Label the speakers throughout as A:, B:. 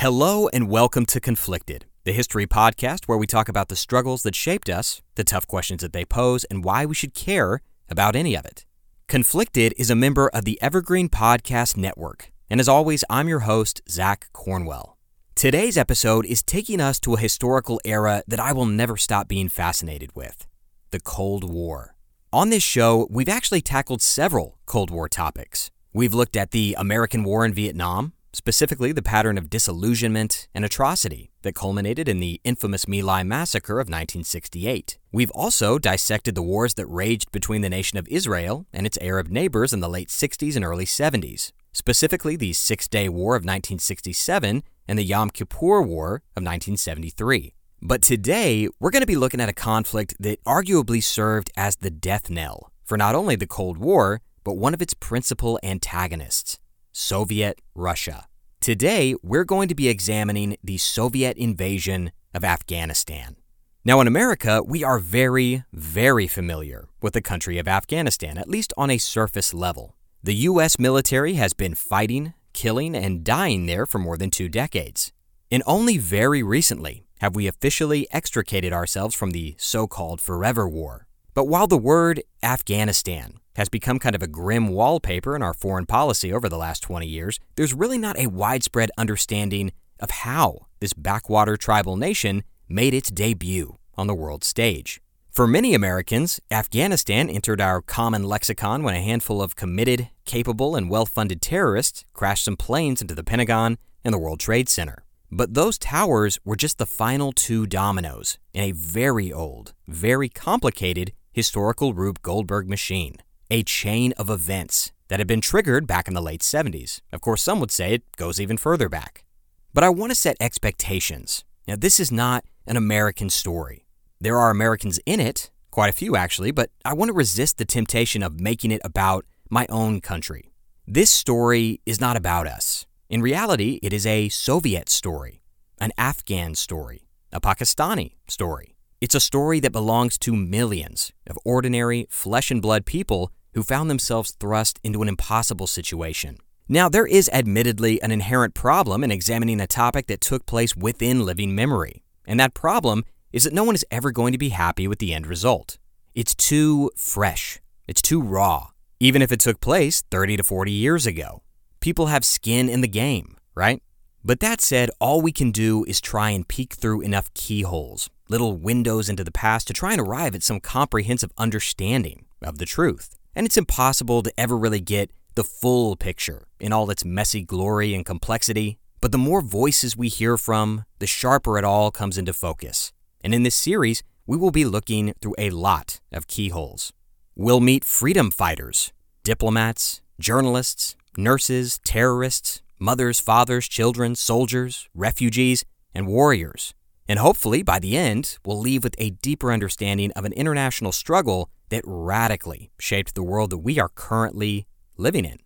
A: Hello and welcome to Conflicted, the history podcast where we talk about the struggles that shaped us, the tough questions that they pose, and why we should care about any of it. Conflicted is a member of the Evergreen Podcast Network, and as always, I'm your host, Zach Cornwell. Today's episode is taking us to a historical era that I will never stop being fascinated with the Cold War. On this show, we've actually tackled several Cold War topics. We've looked at the American War in Vietnam, specifically the pattern of disillusionment and atrocity that culminated in the infamous My Lai massacre of 1968. We've also dissected the wars that raged between the nation of Israel and its Arab neighbors in the late 60s and early 70s, specifically the Six Day War of 1967 and the Yom Kippur War of 1973. But today, we're going to be looking at a conflict that arguably served as the death knell for not only the Cold War, but one of its principal antagonists, Soviet Russia. Today, we're going to be examining the Soviet invasion of Afghanistan. Now, in America, we are very, very familiar with the country of Afghanistan, at least on a surface level. The U.S. military has been fighting, killing, and dying there for more than two decades. And only very recently have we officially extricated ourselves from the so called Forever War. But while the word Afghanistan has become kind of a grim wallpaper in our foreign policy over the last 20 years, there's really not a widespread understanding of how this backwater tribal nation made its debut on the world stage. For many Americans, Afghanistan entered our common lexicon when a handful of committed, capable, and well funded terrorists crashed some planes into the Pentagon and the World Trade Center. But those towers were just the final two dominoes in a very old, very complicated historical Rube Goldberg machine, a chain of events that had been triggered back in the late 70s. Of course, some would say it goes even further back. But I want to set expectations. Now, this is not an American story. There are Americans in it, quite a few actually, but I want to resist the temptation of making it about my own country. This story is not about us. In reality, it is a Soviet story, an Afghan story, a Pakistani story. It's a story that belongs to millions of ordinary, flesh and blood people who found themselves thrust into an impossible situation. Now, there is admittedly an inherent problem in examining a topic that took place within living memory, and that problem is that no one is ever going to be happy with the end result. It's too fresh, it's too raw, even if it took place 30 to 40 years ago. People have skin in the game, right? But that said, all we can do is try and peek through enough keyholes, little windows into the past, to try and arrive at some comprehensive understanding of the truth. And it's impossible to ever really get the full picture in all its messy glory and complexity. But the more voices we hear from, the sharper it all comes into focus. And in this series, we will be looking through a lot of keyholes. We'll meet freedom fighters, diplomats, journalists, nurses, terrorists, mothers, fathers, children, soldiers, refugees, and warriors. And hopefully, by the end, we'll leave with a deeper understanding of an international struggle that radically shaped the world that we are currently living in.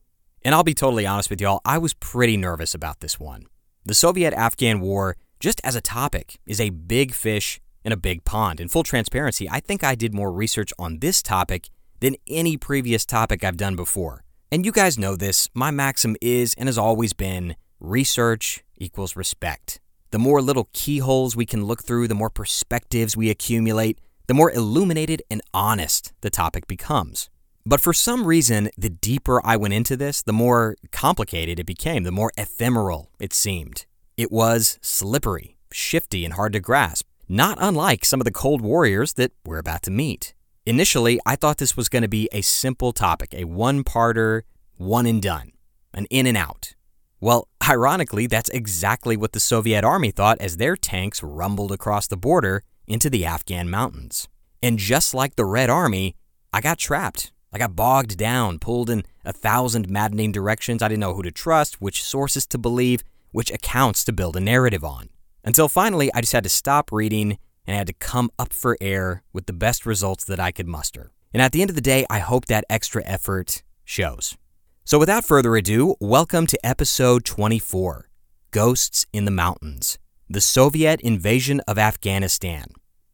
A: And I'll be totally honest with y'all, I was pretty nervous about this one. The Soviet Afghan War, just as a topic, is a big fish in a big pond. In full transparency, I think I did more research on this topic than any previous topic I've done before. And you guys know this. My maxim is and has always been research equals respect. The more little keyholes we can look through, the more perspectives we accumulate, the more illuminated and honest the topic becomes. But for some reason, the deeper I went into this, the more complicated it became, the more ephemeral it seemed. It was slippery, shifty, and hard to grasp, not unlike some of the Cold Warriors that we're about to meet. Initially, I thought this was going to be a simple topic, a one parter, one and done, an in and out. Well, ironically, that's exactly what the Soviet army thought as their tanks rumbled across the border into the Afghan mountains. And just like the Red Army, I got trapped. I got bogged down, pulled in a thousand maddening directions. I didn't know who to trust, which sources to believe, which accounts to build a narrative on. Until finally, I just had to stop reading and I had to come up for air with the best results that I could muster. And at the end of the day, I hope that extra effort shows. So without further ado, welcome to episode 24 Ghosts in the Mountains The Soviet Invasion of Afghanistan,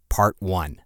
A: Part 1.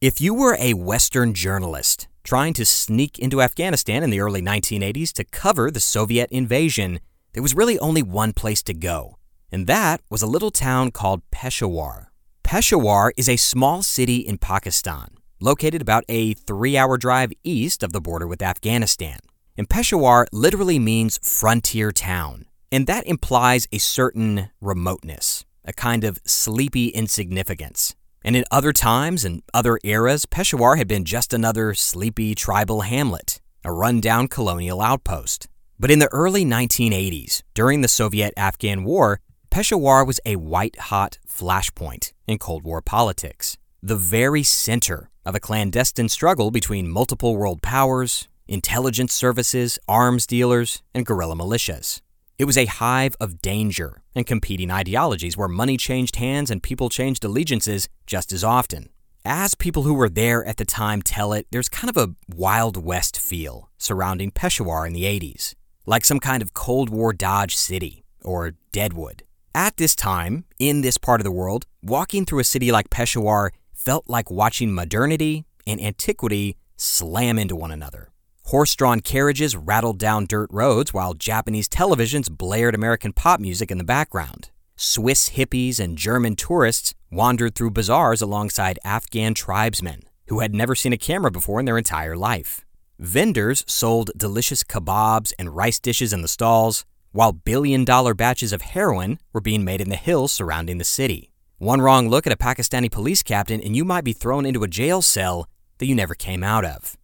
A: If you were a Western journalist trying to sneak into Afghanistan in the early 1980s to cover the Soviet invasion, there was really only one place to go, and that was a little town called Peshawar. Peshawar is a small city in Pakistan, located about a three hour drive east of the border with Afghanistan. And Peshawar literally means frontier town, and that implies a certain remoteness, a kind of sleepy insignificance. And in other times and other eras, Peshawar had been just another sleepy tribal hamlet, a rundown colonial outpost. But in the early 1980s, during the Soviet Afghan War, Peshawar was a white hot flashpoint in Cold War politics, the very center of a clandestine struggle between multiple world powers, intelligence services, arms dealers, and guerrilla militias. It was a hive of danger and competing ideologies where money changed hands and people changed allegiances just as often. As people who were there at the time tell it, there's kind of a Wild West feel surrounding Peshawar in the 80s, like some kind of Cold War Dodge City or Deadwood. At this time, in this part of the world, walking through a city like Peshawar felt like watching modernity and antiquity slam into one another. Horse drawn carriages rattled down dirt roads while Japanese televisions blared American pop music in the background. Swiss hippies and German tourists wandered through bazaars alongside Afghan tribesmen who had never seen a camera before in their entire life. Vendors sold delicious kebabs and rice dishes in the stalls, while billion dollar batches of heroin were being made in the hills surrounding the city. One wrong look at a Pakistani police captain, and you might be thrown into a jail cell that you never came out of.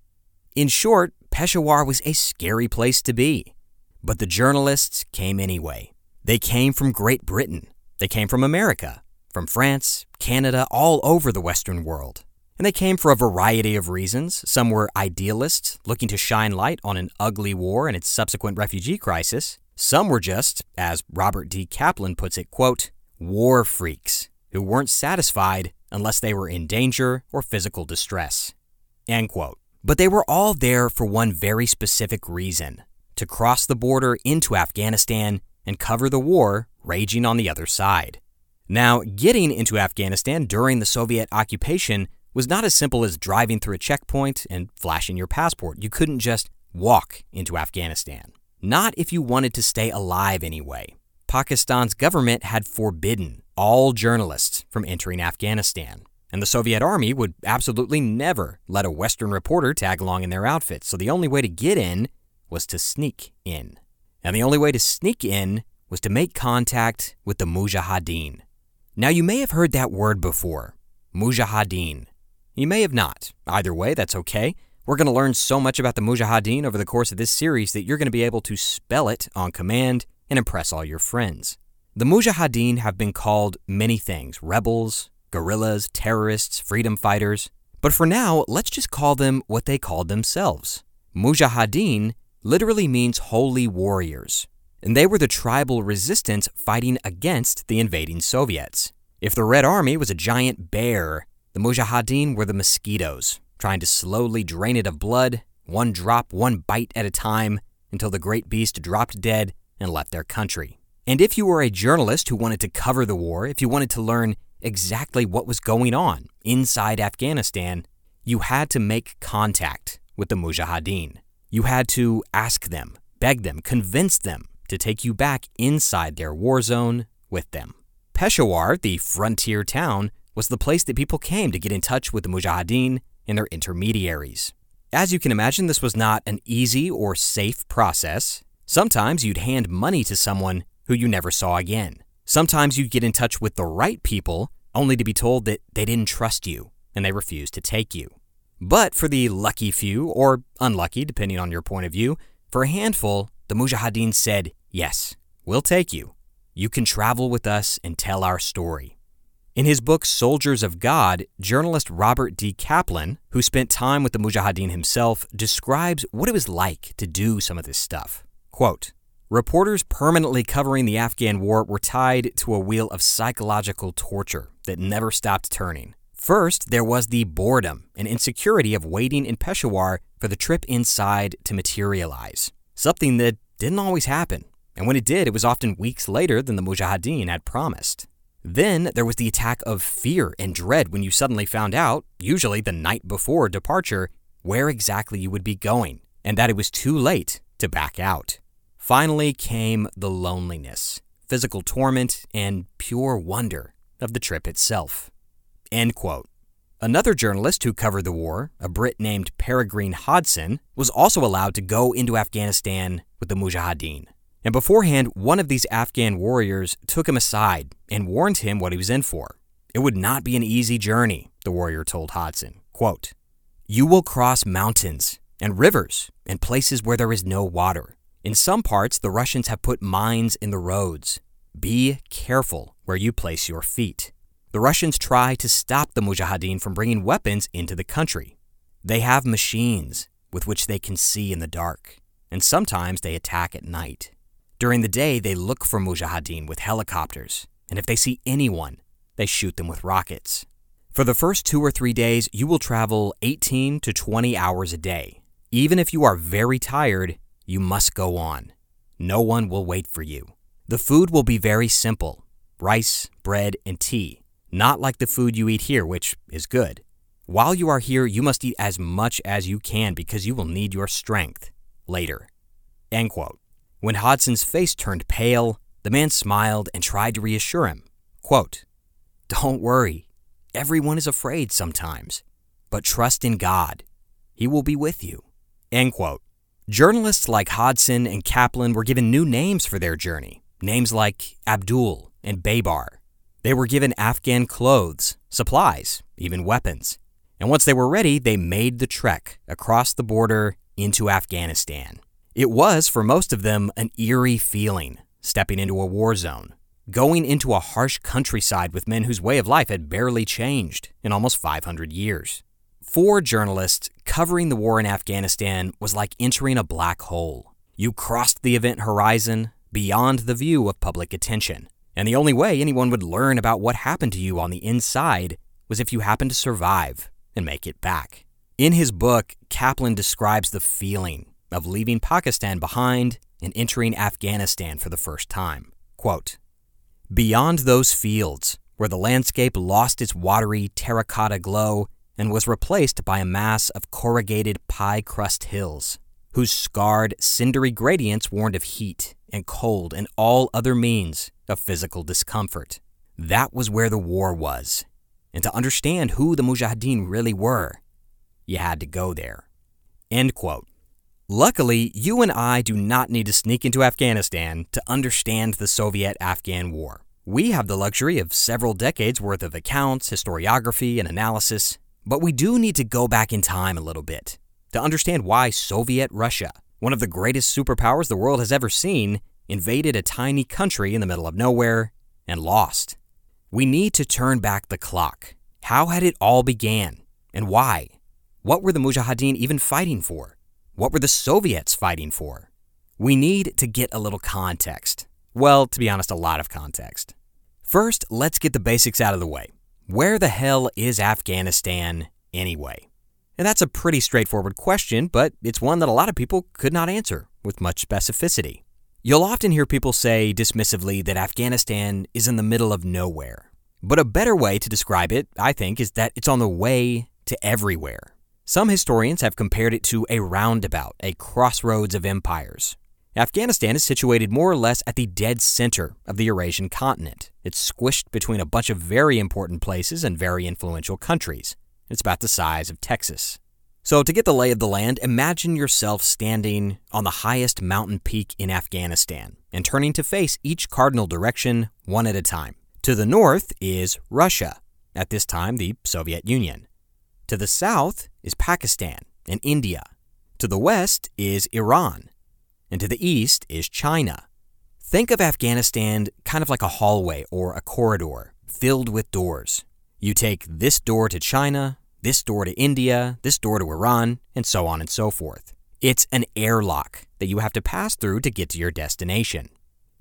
A: In short, Peshawar was a scary place to be. But the journalists came anyway. They came from Great Britain. They came from America, from France, Canada, all over the Western world. And they came for a variety of reasons. Some were idealists, looking to shine light on an ugly war and its subsequent refugee crisis. Some were just, as Robert D. Kaplan puts it, quote, war freaks who weren't satisfied unless they were in danger or physical distress. End quote. But they were all there for one very specific reason to cross the border into Afghanistan and cover the war raging on the other side. Now, getting into Afghanistan during the Soviet occupation was not as simple as driving through a checkpoint and flashing your passport. You couldn't just walk into Afghanistan. Not if you wanted to stay alive anyway. Pakistan's government had forbidden all journalists from entering Afghanistan and the Soviet army would absolutely never let a Western reporter tag along in their outfits, so the only way to get in was to sneak in. And the only way to sneak in was to make contact with the Mujahideen. Now, you may have heard that word before Mujahideen. You may have not. Either way, that's okay. We're going to learn so much about the Mujahideen over the course of this series that you're going to be able to spell it on command and impress all your friends. The Mujahideen have been called many things rebels, guerrillas, terrorists, freedom fighters. But for now, let's just call them what they called themselves. Mujahideen literally means holy warriors, and they were the tribal resistance fighting against the invading Soviets. If the Red Army was a giant bear, the Mujahideen were the mosquitoes, trying to slowly drain it of blood, one drop, one bite at a time, until the great beast dropped dead and left their country. And if you were a journalist who wanted to cover the war, if you wanted to learn exactly what was going on inside Afghanistan, you had to make contact with the Mujahideen. You had to ask them, beg them, convince them to take you back inside their war zone with them. Peshawar, the frontier town, was the place that people came to get in touch with the Mujahideen and their intermediaries. As you can imagine, this was not an easy or safe process. Sometimes you'd hand money to someone who you never saw again. Sometimes you'd get in touch with the right people only to be told that they didn't trust you. and they refused to take you. But for the lucky few, or unlucky, depending on your point of view, for a handful, the Mujahideen said, Yes, we'll take you. You can travel with us and tell our story. In his book Soldiers of God, journalist Robert D. Kaplan, who spent time with the Mujahideen himself, describes what it was like to do some of this stuff. Quote, Reporters permanently covering the Afghan war were tied to a wheel of psychological torture that never stopped turning. First, there was the boredom and insecurity of waiting in Peshawar for the trip inside to materialize, something that didn't always happen. And when it did, it was often weeks later than the Mujahideen had promised. Then there was the attack of fear and dread when you suddenly found out, usually the night before departure, where exactly you would be going, and that it was too late to back out. Finally came the loneliness, physical torment, and pure wonder of the trip itself. End quote. Another journalist who covered the war, a Brit named Peregrine Hodson, was also allowed to go into Afghanistan with the Mujahideen. And beforehand, one of these Afghan warriors took him aside and warned him what he was in for. It would not be an easy journey, the warrior told Hodson. Quote, You will cross mountains and rivers and places where there is no water. In some parts, the Russians have put mines in the roads. Be careful where you place your feet. The Russians try to stop the Mujahideen from bringing weapons into the country. They have machines with which they can see in the dark, and sometimes they attack at night. During the day, they look for Mujahideen with helicopters, and if they see anyone, they shoot them with rockets. For the first two or three days, you will travel 18 to 20 hours a day. Even if you are very tired, you must go on. No one will wait for you. The food will be very simple rice, bread, and tea, not like the food you eat here, which is good. While you are here, you must eat as much as you can because you will need your strength later. End quote. When Hodson's face turned pale, the man smiled and tried to reassure him. Quote, Don't worry. Everyone is afraid sometimes, but trust in God. He will be with you. End quote. Journalists like Hodson and Kaplan were given new names for their journey, names like Abdul and Baybar. They were given Afghan clothes, supplies, even weapons. And once they were ready, they made the trek across the border into Afghanistan. It was, for most of them, an eerie feeling, stepping into a war zone, going into a harsh countryside with men whose way of life had barely changed in almost 500 years. For journalists, covering the war in Afghanistan was like entering a black hole. You crossed the event horizon beyond the view of public attention. And the only way anyone would learn about what happened to you on the inside was if you happened to survive and make it back. In his book, Kaplan describes the feeling of leaving Pakistan behind and entering Afghanistan for the first time. Quote, Beyond those fields, where the landscape lost its watery terracotta glow and was replaced by a mass of corrugated pie crust hills, whose scarred, cindery gradients warned of heat and cold and all other means of physical discomfort. That was where the war was. And to understand who the Mujahideen really were, you had to go there. End quote. Luckily, you and I do not need to sneak into Afghanistan to understand the Soviet Afghan War. We have the luxury of several decades worth of accounts, historiography, and analysis, but we do need to go back in time a little bit to understand why Soviet Russia, one of the greatest superpowers the world has ever seen, invaded a tiny country in the middle of nowhere and lost. We need to turn back the clock. How had it all began and why? What were the Mujahideen even fighting for? What were the Soviets fighting for? We need to get a little context. Well, to be honest, a lot of context. First, let's get the basics out of the way. Where the hell is Afghanistan anyway? And that's a pretty straightforward question, but it's one that a lot of people could not answer with much specificity. You'll often hear people say dismissively that Afghanistan is in the middle of nowhere. But a better way to describe it, I think, is that it's on the way to everywhere. Some historians have compared it to a roundabout, a crossroads of empires, Afghanistan is situated more or less at the dead center of the Eurasian continent. It's squished between a bunch of very important places and very influential countries. It's about the size of Texas. So, to get the lay of the land, imagine yourself standing on the highest mountain peak in Afghanistan and turning to face each cardinal direction one at a time. To the north is Russia, at this time the Soviet Union. To the south is Pakistan and India. To the west is Iran. And to the east is China. Think of Afghanistan kind of like a hallway or a corridor filled with doors. You take this door to China, this door to India, this door to Iran, and so on and so forth. It's an airlock that you have to pass through to get to your destination.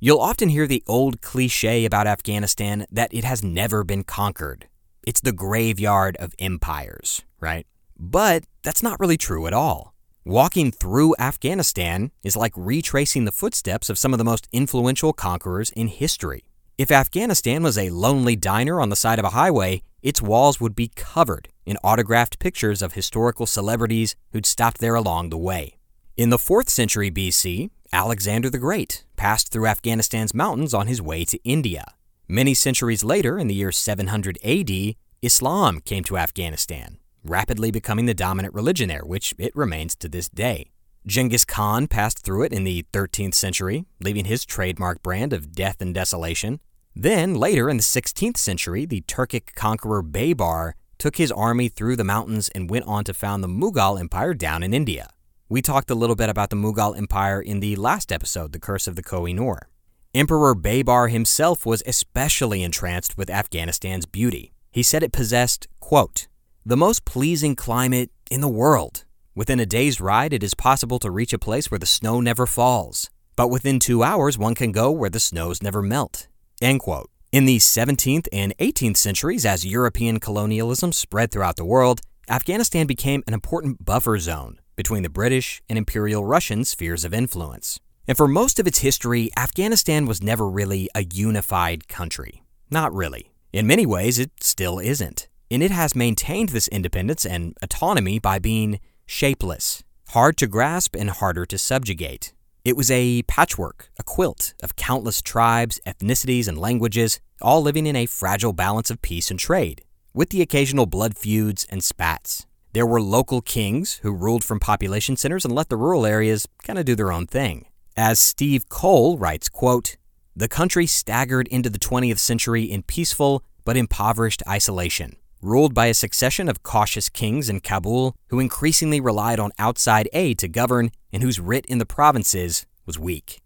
A: You'll often hear the old cliche about Afghanistan that it has never been conquered. It's the graveyard of empires, right? But that's not really true at all. Walking through Afghanistan is like retracing the footsteps of some of the most influential conquerors in history. If Afghanistan was a lonely diner on the side of a highway, its walls would be covered in autographed pictures of historical celebrities who'd stopped there along the way. In the 4th century BC, Alexander the Great passed through Afghanistan's mountains on his way to India. Many centuries later, in the year 700 AD, Islam came to Afghanistan, rapidly becoming the dominant religion there, which it remains to this day. Genghis Khan passed through it in the 13th century, leaving his trademark brand of death and desolation. Then, later in the 16th century, the Turkic conqueror Babur took his army through the mountains and went on to found the Mughal Empire down in India. We talked a little bit about the Mughal Empire in the last episode, The Curse of the Koh-i-Noor. Emperor Babur himself was especially entranced with Afghanistan's beauty. He said it possessed, quote, the most pleasing climate in the world. Within a day's ride, it is possible to reach a place where the snow never falls. But within two hours, one can go where the snows never melt. End quote. In the 17th and 18th centuries, as European colonialism spread throughout the world, Afghanistan became an important buffer zone between the British and Imperial Russian spheres of influence. And for most of its history, Afghanistan was never really a unified country. Not really. In many ways, it still isn't. And it has maintained this independence and autonomy by being shapeless, hard to grasp, and harder to subjugate. It was a patchwork, a quilt of countless tribes, ethnicities, and languages, all living in a fragile balance of peace and trade, with the occasional blood feuds and spats. There were local kings who ruled from population centers and let the rural areas kind of do their own thing. As Steve Coll writes, quote, "The country staggered into the 20th century in peaceful but impoverished isolation, ruled by a succession of cautious kings in Kabul who increasingly relied on outside aid to govern and whose writ in the provinces was weak."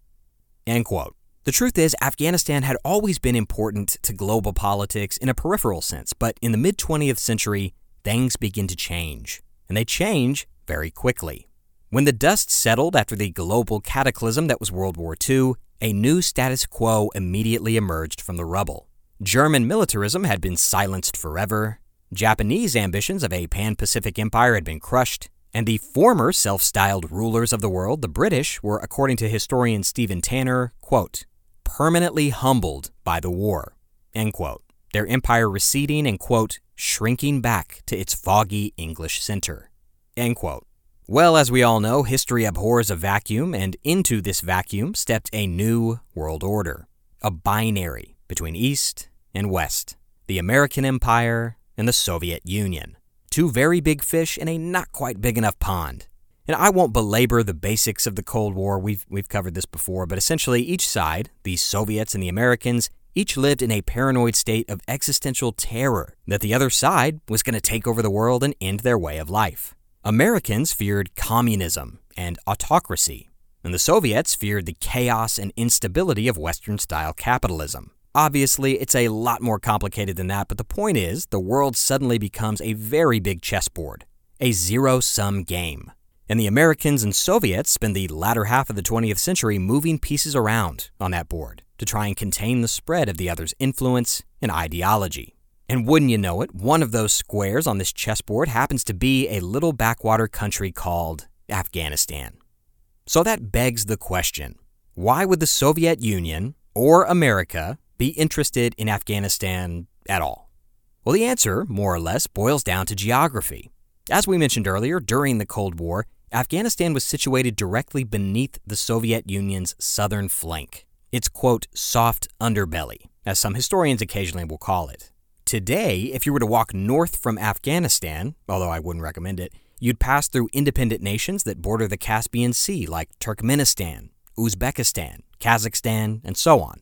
A: The truth is, Afghanistan had always been important to global politics in a peripheral sense, but in the mid 20th century, things begin to change, and they change very quickly. When the dust settled after the global cataclysm that was World War II, a new status quo immediately emerged from the rubble. German militarism had been silenced forever, Japanese ambitions of a pan Pacific empire had been crushed, and the former self styled rulers of the world, the British, were, according to historian Stephen Tanner, quote, permanently humbled by the war, end quote, their empire receding and, quote, shrinking back to its foggy English center. End quote. Well, as we all know, history abhors a vacuum, and into this vacuum stepped a new world order, a binary between East and West, the American Empire and the Soviet Union. Two very big fish in a not quite big enough pond. And I won't belabor the basics of the Cold War, we've, we've covered this before, but essentially each side, the Soviets and the Americans, each lived in a paranoid state of existential terror that the other side was going to take over the world and end their way of life. Americans feared communism and autocracy, and the Soviets feared the chaos and instability of Western style capitalism. Obviously, it's a lot more complicated than that, but the point is the world suddenly becomes a very big chessboard, a zero sum game. And the Americans and Soviets spend the latter half of the 20th century moving pieces around on that board to try and contain the spread of the other's influence and ideology. And wouldn't you know it, one of those squares on this chessboard happens to be a little backwater country called Afghanistan. So that begs the question why would the Soviet Union or America be interested in Afghanistan at all? Well, the answer, more or less, boils down to geography. As we mentioned earlier, during the Cold War, Afghanistan was situated directly beneath the Soviet Union's southern flank its quote, soft underbelly, as some historians occasionally will call it. Today, if you were to walk north from Afghanistan, although I wouldn't recommend it, you'd pass through independent nations that border the Caspian Sea, like Turkmenistan, Uzbekistan, Kazakhstan, and so on.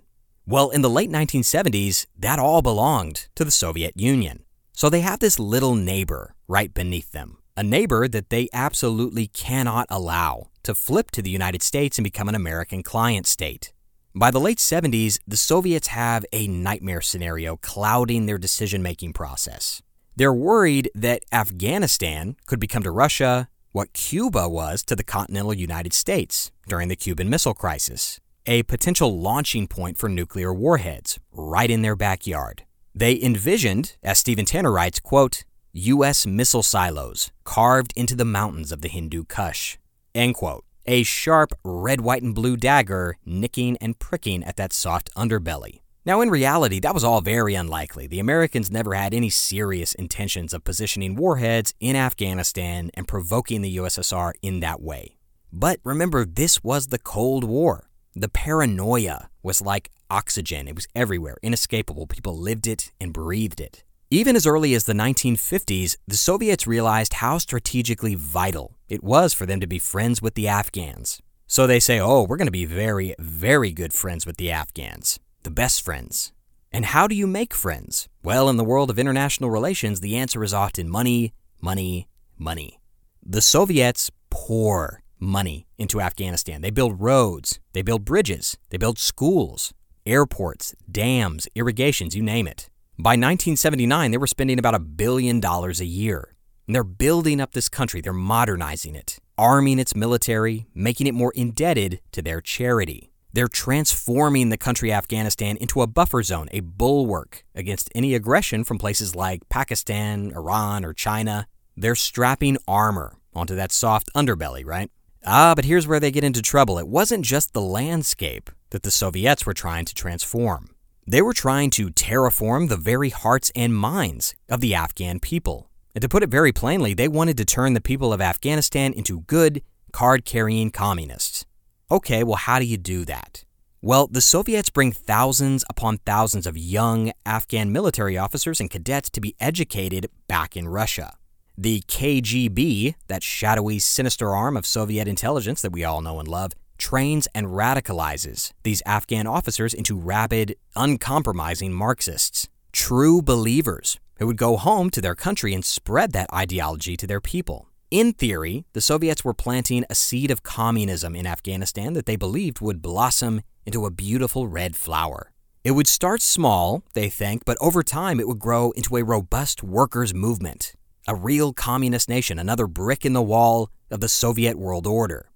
A: Well, in the late 1970s, that all belonged to the Soviet Union. So they have this little neighbor right beneath them, a neighbor that they absolutely cannot allow to flip to the United States and become an American client state. By the late 70s, the Soviets have a nightmare scenario clouding their decision making process. They're worried that Afghanistan could become to Russia what Cuba was to the continental United States during the Cuban Missile Crisis, a potential launching point for nuclear warheads right in their backyard. They envisioned, as Stephen Tanner writes, quote, U.S. missile silos carved into the mountains of the Hindu Kush, end quote. A sharp red, white, and blue dagger nicking and pricking at that soft underbelly. Now, in reality, that was all very unlikely. The Americans never had any serious intentions of positioning warheads in Afghanistan and provoking the USSR in that way. But remember, this was the Cold War. The paranoia was like oxygen, it was everywhere, inescapable. People lived it and breathed it. Even as early as the 1950s, the Soviets realized how strategically vital it was for them to be friends with the Afghans. So they say, oh, we're going to be very, very good friends with the Afghans the best friends. And how do you make friends? Well, in the world of international relations, the answer is often money, money, money. The Soviets pour money into Afghanistan. They build roads, they build bridges, they build schools, airports, dams, irrigations, you name it. By 1979, they were spending about a billion dollars a year. And they're building up this country, they're modernizing it, arming its military, making it more indebted to their charity. They're transforming the country Afghanistan into a buffer zone, a bulwark against any aggression from places like Pakistan, Iran, or China. They're strapping armor onto that soft underbelly, right? Ah, but here's where they get into trouble. It wasn't just the landscape that the Soviets were trying to transform. They were trying to terraform the very hearts and minds of the Afghan people. And to put it very plainly, they wanted to turn the people of Afghanistan into good, card carrying communists. Okay, well, how do you do that? Well, the Soviets bring thousands upon thousands of young Afghan military officers and cadets to be educated back in Russia. The KGB, that shadowy, sinister arm of Soviet intelligence that we all know and love, trains and radicalizes these Afghan officers into rabid, uncompromising Marxists, true believers who would go home to their country and spread that ideology to their people. In theory, the Soviets were planting a seed of communism in Afghanistan that they believed would blossom into a beautiful red flower. It would start small, they think, but over time it would grow into a robust workers' movement, a real communist nation, another brick in the wall of the Soviet world order.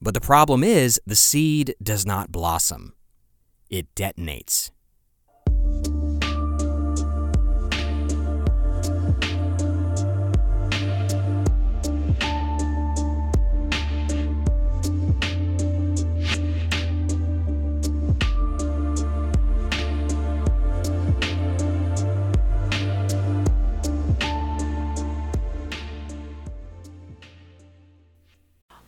A: But the problem is, the seed does not blossom, it detonates.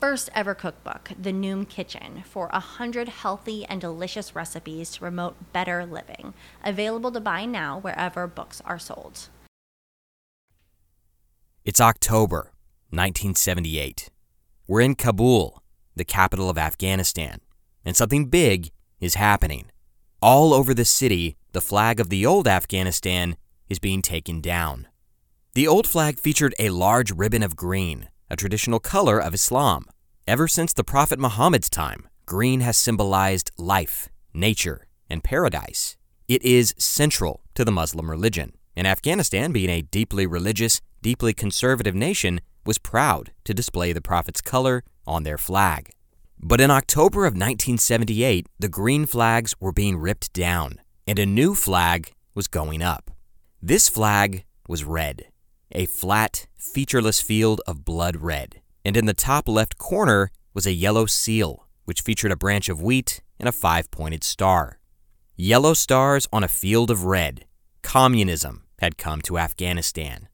B: first ever cookbook, The Noom Kitchen, for 100 healthy and delicious recipes to promote better living. Available to buy now wherever books are sold.
A: It's October 1978. We're in Kabul, the capital of Afghanistan, and something big is happening. All over the city, the flag of the old Afghanistan is being taken down. The old flag featured a large ribbon of green, a traditional color of Islam. Ever since the Prophet Muhammad's time, green has symbolized life, nature, and paradise. It is central to the Muslim religion, and Afghanistan, being a deeply religious, deeply conservative nation, was proud to display the Prophet's color on their flag. But in October of 1978, the green flags were being ripped down, and a new flag was going up. This flag was red, a flat, featureless field of blood red. And in the top left corner was a yellow seal, which featured a branch of wheat and a five pointed star. Yellow stars on a field of red. Communism had come to Afghanistan.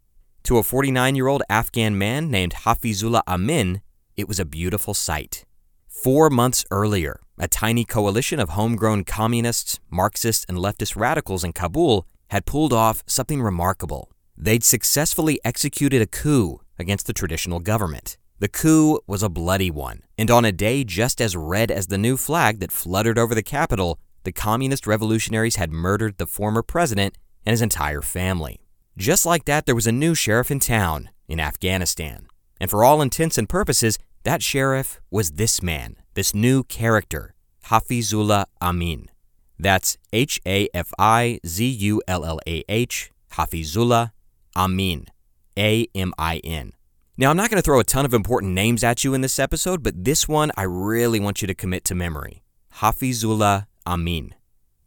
A: To a 49 year old Afghan man named Hafizullah Amin, it was a beautiful sight. Four months earlier, a tiny coalition of homegrown communists, Marxists, and leftist radicals in Kabul had pulled off something remarkable. They'd successfully executed a coup against the traditional government. The coup was a bloody one, and on a day just as red as the new flag that fluttered over the capital, the communist revolutionaries had murdered the former president and his entire family. Just like that, there was a new sheriff in town in Afghanistan. And for all intents and purposes, that sheriff was this man, this new character, Hafizullah Amin. That's H A F I Z U L L A H, Hafizullah Amin. A M I N. Now, I'm not going to throw a ton of important names at you in this episode, but this one I really want you to commit to memory Hafizullah Amin.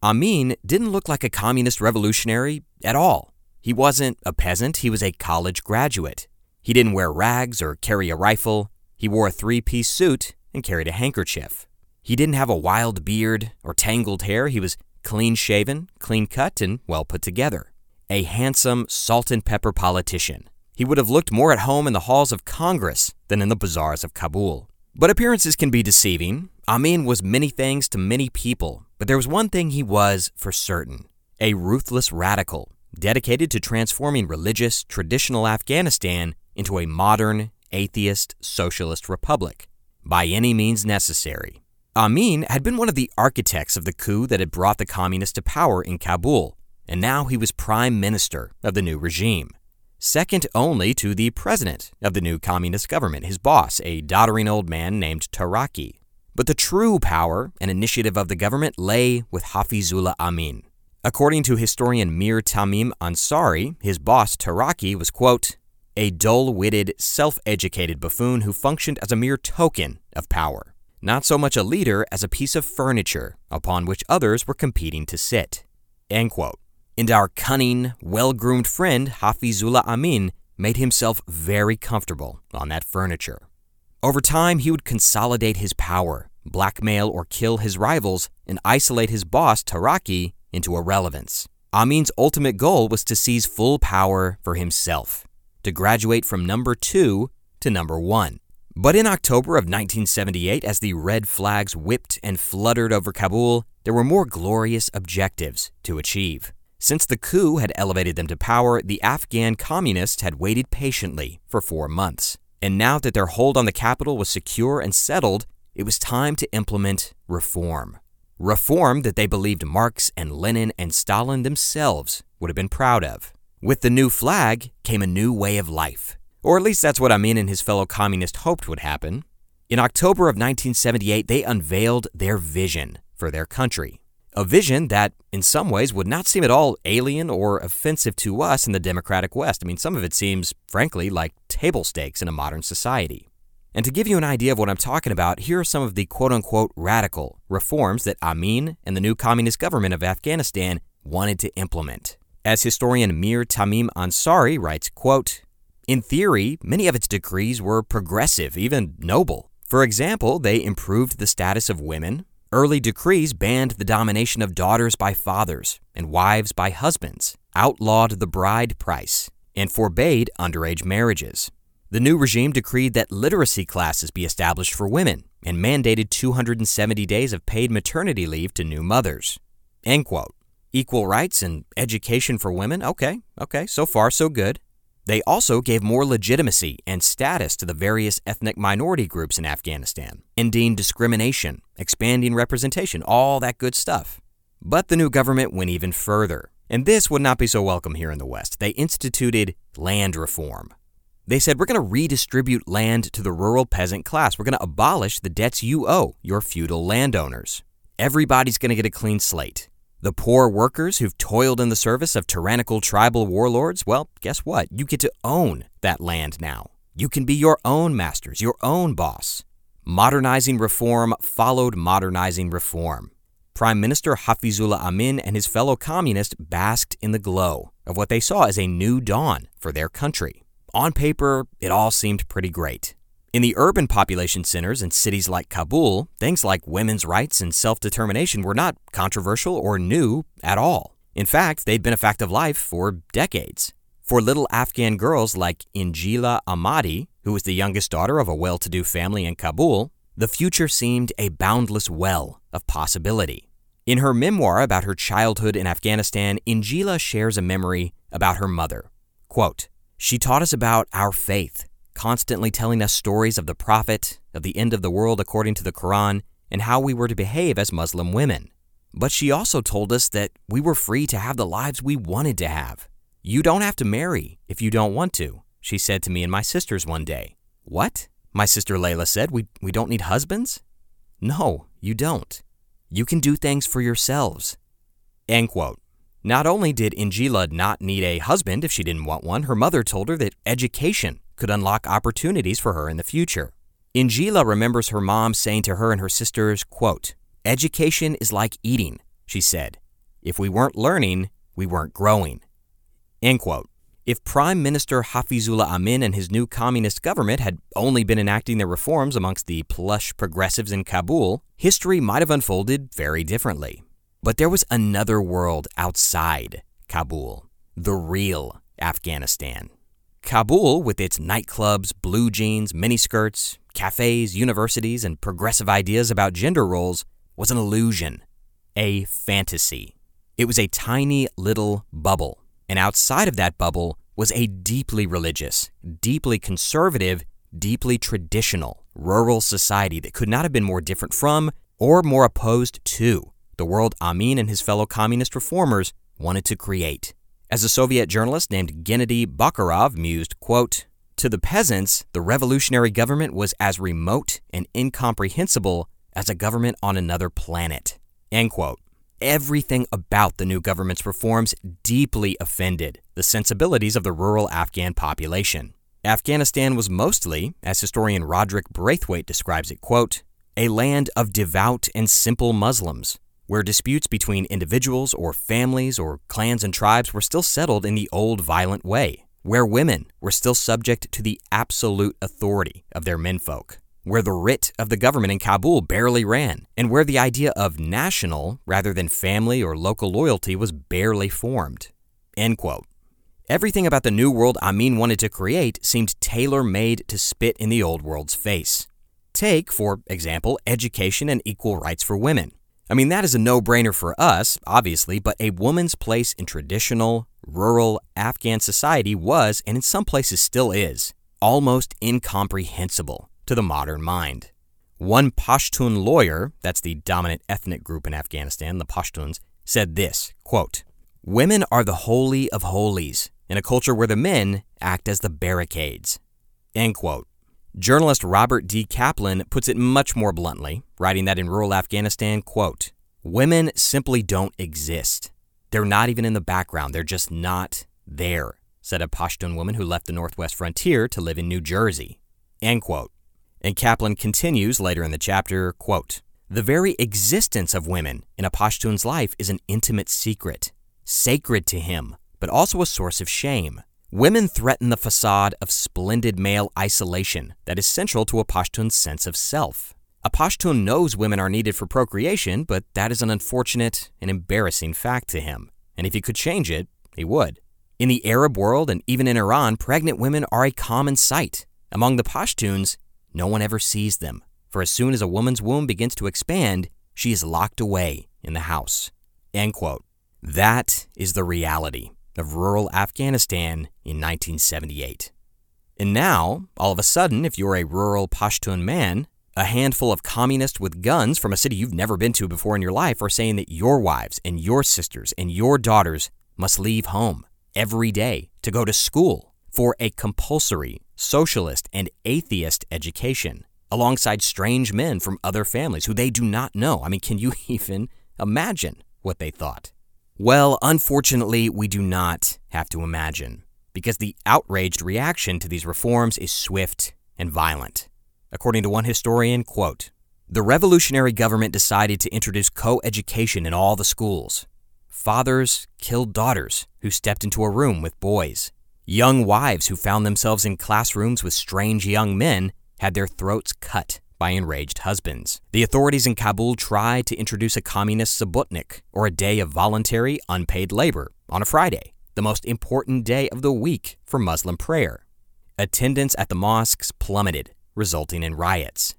A: Amin didn't look like a communist revolutionary at all. He wasn't a peasant, he was a college graduate. He didn't wear rags or carry a rifle. He wore a three piece suit and carried a handkerchief. He didn't have a wild beard or tangled hair. He was clean shaven, clean cut, and well put together. A handsome, salt and pepper politician. He would have looked more at home in the halls of Congress than in the bazaars of Kabul. But appearances can be deceiving. Amin was many things to many people, but there was one thing he was for certain a ruthless radical, dedicated to transforming religious, traditional Afghanistan into a modern, atheist, socialist republic by any means necessary. Amin had been one of the architects of the coup that had brought the communists to power in Kabul, and now he was prime minister of the new regime. Second only to the president of the new communist government, his boss, a doddering old man named Taraki. But the true power and initiative of the government lay with Hafizullah Amin. According to historian Mir Tamim Ansary, his boss Taraki was, quote, a dull witted, self educated buffoon who functioned as a mere token of power not so much a leader as a piece of furniture upon which others were competing to sit. End quote. And our cunning, well groomed friend Hafizullah Amin made himself very comfortable on that furniture. Over time, he would consolidate his power, blackmail or kill his rivals, and isolate his boss, Taraki, into irrelevance. Amin's ultimate goal was to seize full power for himself, to graduate from number two to number one. But in October of 1978, as the red flags whipped and fluttered over Kabul, there were more glorious objectives to achieve. Since the coup had elevated them to power, the Afghan communists had waited patiently for four months. And now that their hold on the capital was secure and settled, it was time to implement reform. Reform that they believed Marx and Lenin and Stalin themselves would have been proud of. With the new flag came a new way of life, or at least that's what Amin and his fellow communists hoped would happen. In October of 1978, they unveiled their vision for their country. A vision that, in some ways, would not seem at all alien or offensive to us in the democratic West. I mean, some of it seems, frankly, like table stakes in a modern society. And to give you an idea of what I'm talking about, here are some of the quote unquote radical reforms that Amin and the new communist government of Afghanistan wanted to implement. As historian Mir Tamim Ansary writes, quote, in theory, many of its decrees were progressive, even noble. For example, they improved the status of women. Early decrees banned the domination of daughters by fathers and wives by husbands, outlawed the bride price, and forbade underage marriages. The new regime decreed that literacy classes be established for women and mandated 270 days of paid maternity leave to new mothers. End quote. Equal rights and education for women? Okay, okay, so far so good. They also gave more legitimacy and status to the various ethnic minority groups in Afghanistan, ending discrimination, expanding representation, all that good stuff. But the new government went even further, and this would not be so welcome here in the West. They instituted land reform. They said, We're going to redistribute land to the rural peasant class. We're going to abolish the debts you owe your feudal landowners. Everybody's going to get a clean slate. The poor workers who've toiled in the service of tyrannical tribal warlords, well, guess what? You get to own that land now. You can be your own masters, your own boss. Modernizing reform followed modernizing reform. Prime Minister Hafizullah Amin and his fellow communists basked in the glow of what they saw as a new dawn for their country. On paper, it all seemed pretty great. In the urban population centers in cities like Kabul, things like women's rights and self determination were not controversial or new at all. In fact, they'd been a fact of life for decades. For little Afghan girls like Injila Ahmadi, who was the youngest daughter of a well to do family in Kabul, the future seemed a boundless well of possibility. In her memoir about her childhood in Afghanistan, Injila shares a memory about her mother. Quote, She taught us about our faith, constantly telling us stories of the Prophet, of the end of the world according to the Quran, and how we were to behave as Muslim women. But she also told us that we were free to have the lives we wanted to have. You don't have to marry if you don't want to, she said to me and my sisters one day. What? My sister Layla said, We, we don't need husbands? No, you don't. You can do things for yourselves. End quote. Not only did Injila not need a husband if she didn't want one, her mother told her that education could unlock opportunities for her in the future. Injila remembers her mom saying to her and her sisters, quote, Education is like eating, she said. If we weren't learning, we weren't growing. End quote. If Prime Minister Hafizullah Amin and his new communist government had only been enacting their reforms amongst the plush progressives in Kabul, history might have unfolded very differently. But there was another world outside Kabul, the real Afghanistan. Kabul, with its nightclubs, blue jeans, miniskirts, cafes, universities, and progressive ideas about gender roles, was an illusion, a fantasy. It was a tiny little bubble and outside of that bubble was a deeply religious, deeply conservative, deeply traditional rural society that could not have been more different from or more opposed to the world Amin and his fellow communist reformers wanted to create. As a Soviet journalist named Gennady Bokarov mused, quote, To the peasants, the revolutionary government was as remote and incomprehensible as a government on another planet. End quote everything about the new government's reforms deeply offended the sensibilities of the rural Afghan population. Afghanistan was mostly, as historian Rodric Braithwaite describes it, quote, a land of devout and simple Muslims, where disputes between individuals or families or clans and tribes were still settled in the old violent way, where women were still subject to the absolute authority of their menfolk where the writ of the government in Kabul barely ran, and where the idea of national rather than family or local loyalty was barely formed. End quote. Everything about the new world Amin wanted to create seemed tailor made to spit in the old world's face. Take, for example, education and equal rights for women. I mean, that is a no brainer for us, obviously, but a woman's place in traditional, rural Afghan society was, and in some places still is, almost incomprehensible to the modern mind. One Pashtun lawyer, that's the dominant ethnic group in Afghanistan, the Pashtuns, said this quote, Women are the holy of holies in a culture where the men act as the barricades. End quote. Journalist Robert D. Kaplan puts it much more bluntly, writing that in rural Afghanistan, quote, Women simply don't exist. They're not even in the background. They're just not there, said a Pashtun woman who left the northwest frontier to live in New Jersey. End quote. And Kaplan continues later in the chapter, quote, The very existence of women in a Pashtun's life is an intimate secret, sacred to him, but also a source of shame. Women threaten the facade of splendid male isolation that is central to a Pashtun's sense of self. A Pashtun knows women are needed for procreation, but that is an unfortunate and embarrassing fact to him. And if he could change it, he would. In the Arab world and even in Iran, pregnant women are a common sight. Among the Pashtuns, no one ever sees them, for as soon as a woman's womb begins to expand, she is locked away in the house. End quote. That is the reality of rural Afghanistan in 1978. And now, all of a sudden, if you're a rural Pashtun man, a handful of communists with guns from a city you've never been to before in your life are saying that your wives and your sisters and your daughters must leave home every day to go to school for a compulsory socialist, and atheist education, alongside strange men from other families who they do not know. I mean, can you even imagine what they thought? Well, unfortunately, we do not have to imagine, because the outraged reaction to these reforms is swift and violent. According to one historian, quote, the revolutionary government decided to introduce co-education in all the schools. Fathers killed daughters who stepped into a room with boys. Young wives who found themselves in classrooms with strange young men had their throats cut by enraged husbands. The authorities in Kabul tried to introduce a communist subbotnik, or a day of voluntary unpaid labor, on a Friday, the most important day of the week for Muslim prayer. Attendance at the mosques plummeted, resulting in riots.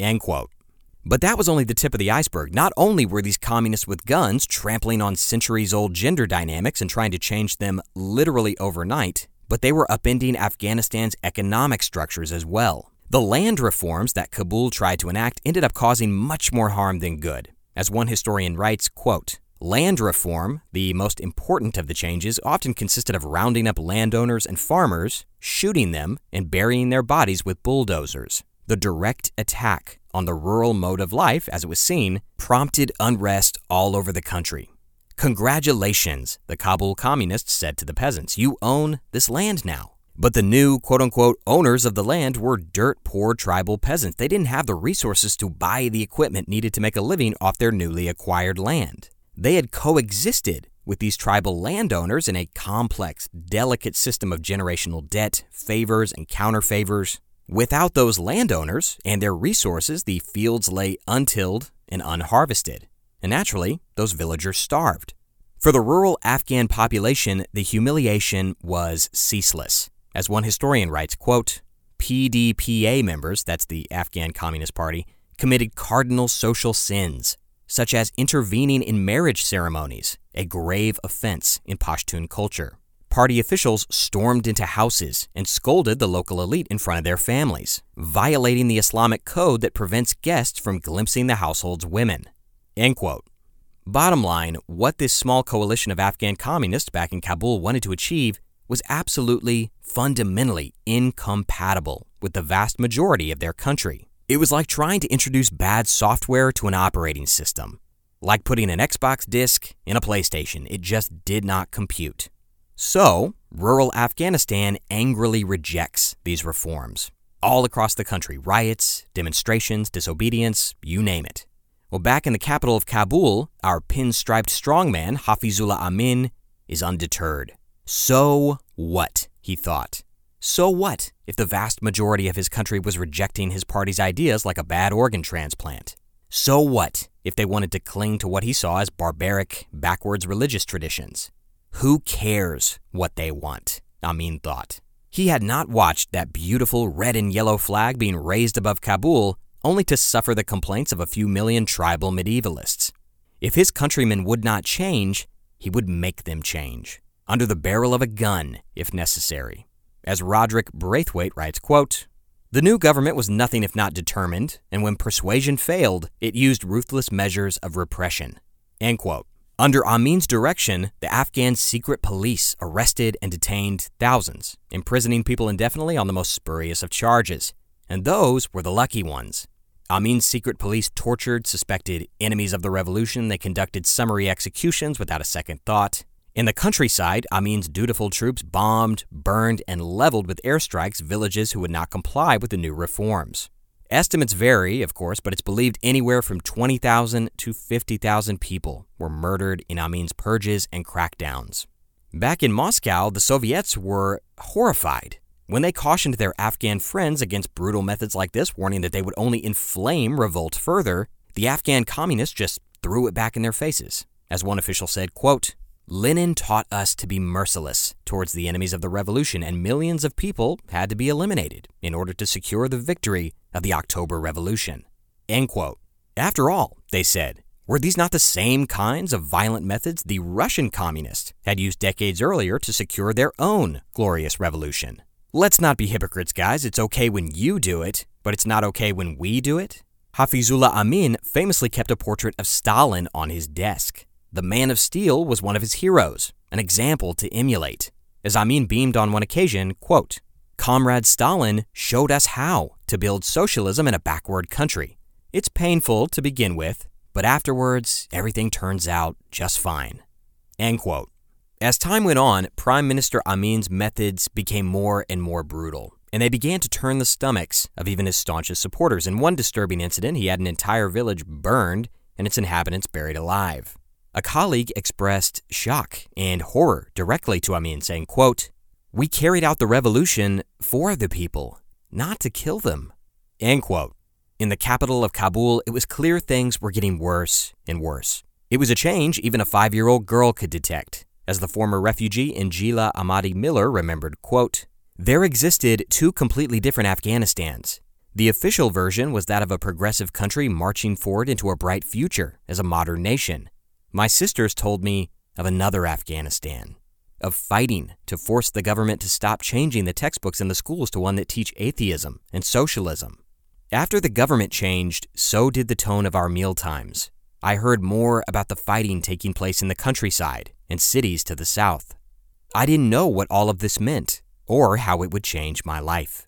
A: End quote. But that was only the tip of the iceberg. Not only were these communists with guns trampling on centuries old gender dynamics and trying to change them literally overnight, but they were upending Afghanistan's economic structures as well. The land reforms that Kabul tried to enact ended up causing much more harm than good. As one historian writes, quote, Land reform, the most important of the changes, often consisted of rounding up landowners and farmers, shooting them, and burying their bodies with bulldozers. The direct attack on the rural mode of life, as it was seen, prompted unrest all over the country. Congratulations, the Kabul communists said to the peasants. You own this land now. But the new quote unquote owners of the land were dirt poor tribal peasants. They didn't have the resources to buy the equipment needed to make a living off their newly acquired land. They had coexisted with these tribal landowners in a complex, delicate system of generational debt, favors, and counterfavors. Without those landowners and their resources, the fields lay untilled and unharvested. And naturally, those villagers starved. For the rural Afghan population, the humiliation was ceaseless. As one historian writes, quote, PDPA members, that's the Afghan Communist Party, committed cardinal social sins, such as intervening in marriage ceremonies, a grave offense in Pashtun culture. Party officials stormed into houses and scolded the local elite in front of their families, violating the Islamic code that prevents guests from glimpsing the household's women. End quote. Bottom line, what this small coalition of Afghan communists back in Kabul wanted to achieve was absolutely, fundamentally incompatible with the vast majority of their country. It was like trying to introduce bad software to an operating system. Like putting an Xbox disc in a PlayStation, it just did not compute. So, rural Afghanistan angrily rejects these reforms. All across the country, riots, demonstrations, disobedience, you name it. Well, back in the capital of Kabul, our pinstriped strongman, Hafizullah Amin, is undeterred. So what? he thought. So what if the vast majority of his country was rejecting his party's ideas like a bad organ transplant? So what if they wanted to cling to what he saw as barbaric, backwards religious traditions? Who cares what they want? Amin thought. He had not watched that beautiful red and yellow flag being raised above Kabul only to suffer the complaints of a few million tribal medievalists. If his countrymen would not change, he would make them change under the barrel of a gun if necessary. As Rodric Braithwaite writes, quote, the new government was nothing if not determined, and when persuasion failed, it used ruthless measures of repression. End quote. Under Amin's direction, the Afghan secret police arrested and detained thousands, imprisoning people indefinitely on the most spurious of charges. And those were the lucky ones. Amin's secret police tortured suspected enemies of the revolution. They conducted summary executions without a second thought. In the countryside, Amin's dutiful troops bombed, burned, and leveled with airstrikes villages who would not comply with the new reforms. Estimates vary, of course, but it's believed anywhere from 20,000 to 50,000 people were murdered in Amin's purges and crackdowns. Back in Moscow, the Soviets were horrified when they cautioned their Afghan friends against brutal methods like this, warning that they would only inflame revolt further. The Afghan communists just threw it back in their faces. As one official said, quote, Lenin taught us to be merciless towards the enemies of the revolution, and millions of people had to be eliminated in order to secure the victory of the October Revolution. End quote. After all, they said, were these not the same kinds of violent methods the Russian communists had used decades earlier to secure their own glorious revolution? Let's not be hypocrites, guys. It's okay when you do it, but it's not okay when we do it. Hafizullah Amin famously kept a portrait of Stalin on his desk. The Man of Steel was one of his heroes, an example to emulate. As Amin beamed on one occasion, quote, Comrade Stalin showed us how to build socialism in a backward country. It's painful to begin with, but afterwards, everything turns out just fine. End quote. As time went on, Prime Minister Amin's methods became more and more brutal, and they began to turn the stomachs of even his staunchest supporters. In one disturbing incident, he had an entire village burned and its inhabitants buried alive. A colleague expressed shock and horror directly to Amin, saying, quote, We carried out the revolution for the people, not to kill them. End quote. In the capital of Kabul, it was clear things were getting worse and worse. It was a change even a five year old girl could detect. As the former refugee Injila Ahmadi Miller remembered, quote, There existed two completely different Afghanistans. The official version was that of a progressive country marching forward into a bright future as a modern nation. My sisters told me of another Afghanistan, of fighting to force the government to stop changing the textbooks in the schools to one that teach atheism and socialism. After the government changed, so did the tone of our meal times. I heard more about the fighting taking place in the countryside and cities to the south. I didn't know what all of this meant or how it would change my life.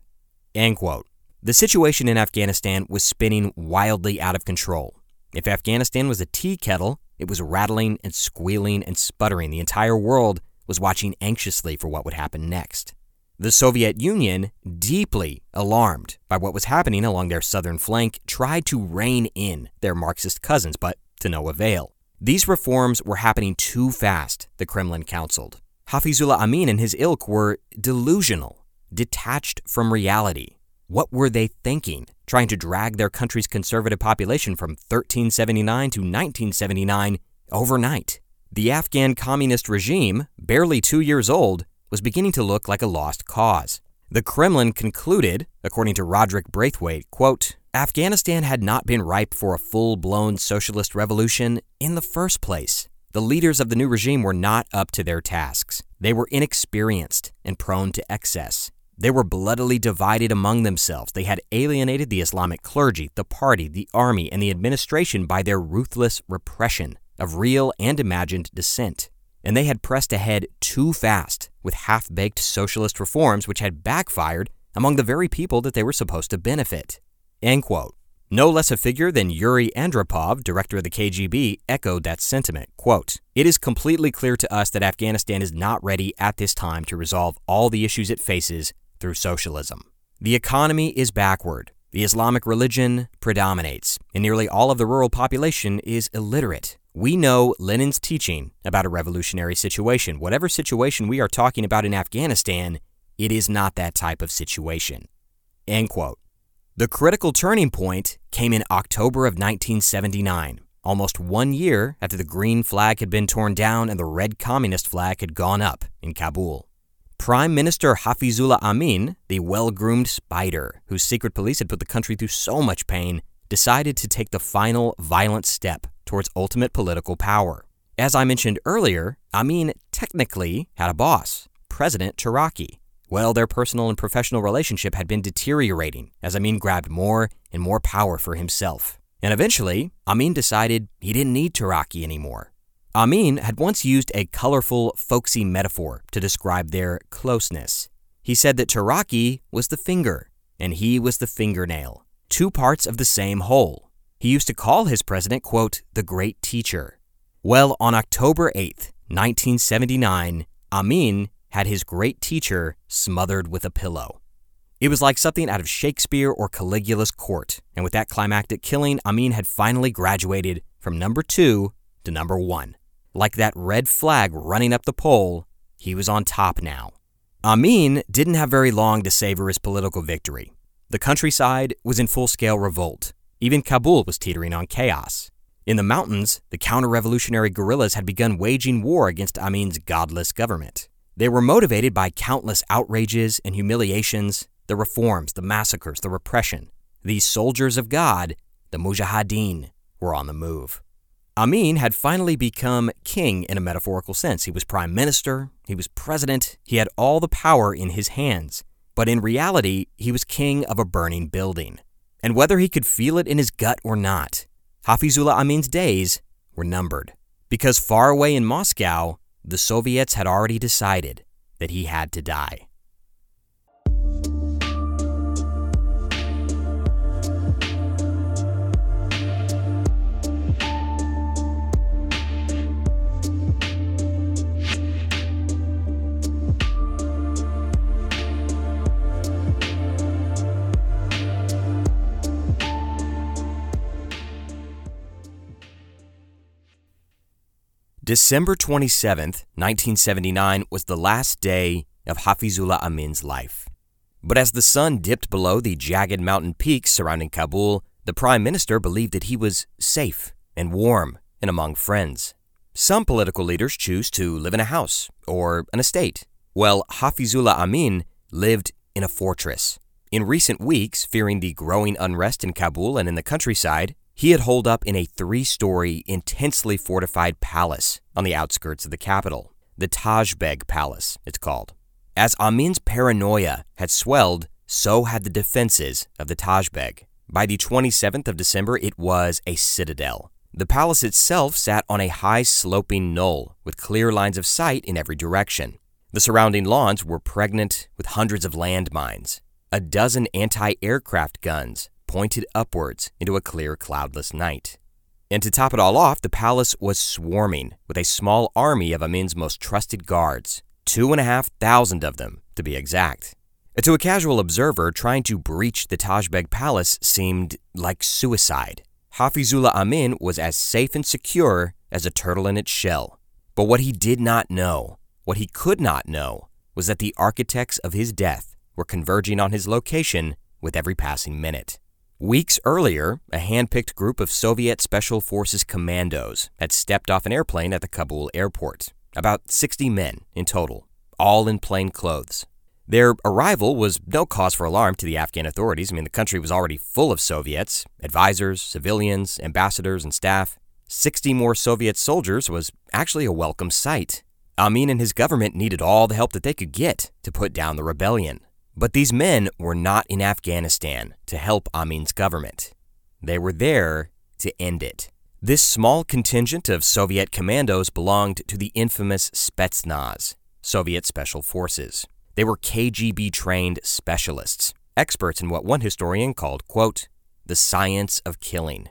A: End quote. The situation in Afghanistan was spinning wildly out of control. If Afghanistan was a tea kettle, it was rattling and squealing and sputtering. The entire world was watching anxiously for what would happen next. The Soviet Union, deeply alarmed by what was happening along their southern flank, tried to rein in their Marxist cousins, but to no avail. These reforms were happening too fast, the Kremlin counseled. Hafizullah Amin and his ilk were delusional, detached from reality. What were they thinking, trying to drag their country's conservative population from 1379 to 1979 overnight? The Afghan communist regime, barely two years old, was beginning to look like a lost cause. The Kremlin concluded, according to Rodric Braithwaite, quote, Afghanistan had not been ripe for a full blown socialist revolution in the first place. The leaders of the new regime were not up to their tasks. They were inexperienced and prone to excess. They were bloodily divided among themselves. They had alienated the Islamic clergy, the party, the army, and the administration by their ruthless repression of real and imagined dissent. And they had pressed ahead too fast with half baked socialist reforms which had backfired among the very people that they were supposed to benefit. End quote. No less a figure than Yuri Andropov, director of the KGB, echoed that sentiment. Quote, It is completely clear to us that Afghanistan is not ready at this time to resolve all the issues it faces through socialism. The economy is backward. The Islamic religion predominates, and nearly all of the rural population is illiterate. We know Lenin's teaching about a revolutionary situation. Whatever situation we are talking about in Afghanistan, it is not that type of situation. End quote. The critical turning point came in October of 1979, almost one year after the green flag had been torn down and the red communist flag had gone up in Kabul. Prime Minister Hafizullah Amin, the well groomed spider whose secret police had put the country through so much pain, decided to take the final violent step towards ultimate political power. As I mentioned earlier, Amin technically had a boss, President Taraki. Well, their personal and professional relationship had been deteriorating as Amin grabbed more and more power for himself. And eventually, Amin decided he didn't need Taraki anymore. Amin had once used a colorful, folksy metaphor to describe their closeness. He said that Taraki was the finger, and he was the fingernail, two parts of the same whole. He used to call his president, quote, the great teacher. Well, on October 8th, 1979, Amin had his great teacher smothered with a pillow. It was like something out of Shakespeare or Caligula's court, and with that climactic killing, Amin had finally graduated from number two to number one. Like that red flag running up the pole, he was on top now. Amin didn't have very long to savor his political victory. The countryside was in full scale revolt. Even Kabul was teetering on chaos. In the mountains, the counter revolutionary guerrillas had begun waging war against Amin's godless government. They were motivated by countless outrages and humiliations, the reforms, the massacres, the repression. These soldiers of God, the Mujahideen, were on the move. Amin had finally become king in a metaphorical sense. He was prime minister, he was president, he had all the power in his hands. But in reality, he was king of a burning building. And whether he could feel it in his gut or not, Hafizullah Amin's days were numbered. Because far away in Moscow, the Soviets had already decided that he had to die. December 27, 1979 was the last day of Hafizullah Amin's life. But as the sun dipped below the jagged mountain peaks surrounding Kabul, the prime minister believed that he was safe and warm and among friends. Some political leaders choose to live in a house or an estate. Well, Hafizullah Amin lived in a fortress. In recent weeks, fearing the growing unrest in Kabul and in the countryside, he had holed up in a three story, intensely fortified palace on the outskirts of the capital. The Taj Beg Palace, it's called. As Amin's paranoia had swelled, so had the defenses of the Taj Beg. By the 27th of December, it was a citadel. The palace itself sat on a high sloping knoll with clear lines of sight in every direction. The surrounding lawns were pregnant with hundreds of landmines. A dozen anti aircraft guns pointed upwards into a clear, cloudless night. And to top it all off, the palace was swarming with a small army of Amin's most trusted guards, two and a half thousand of them, to be exact. To a casual observer, trying to breach the Tajbeg Palace seemed like suicide. Hafizullah Amin was as safe and secure as a turtle in its shell. But what he did not know, what he could not know, was that the architects of his death were converging on his location with every passing minute. Weeks earlier, a hand-picked group of Soviet Special Forces commandos had stepped off an airplane at the Kabul airport. About 60 men in total, all in plain clothes. Their arrival was no cause for alarm to the Afghan authorities. I mean, the country was already full of Soviets, advisors, civilians, ambassadors, and staff. 60 more Soviet soldiers was actually a welcome sight. Amin and his government needed all the help that they could get to put down the rebellion. But these men were not in Afghanistan to help Amin's government. They were there to end it. This small contingent of Soviet commandos belonged to the infamous Spetsnaz, Soviet Special Forces. They were KGB trained specialists, experts in what one historian called, quote, the science of killing,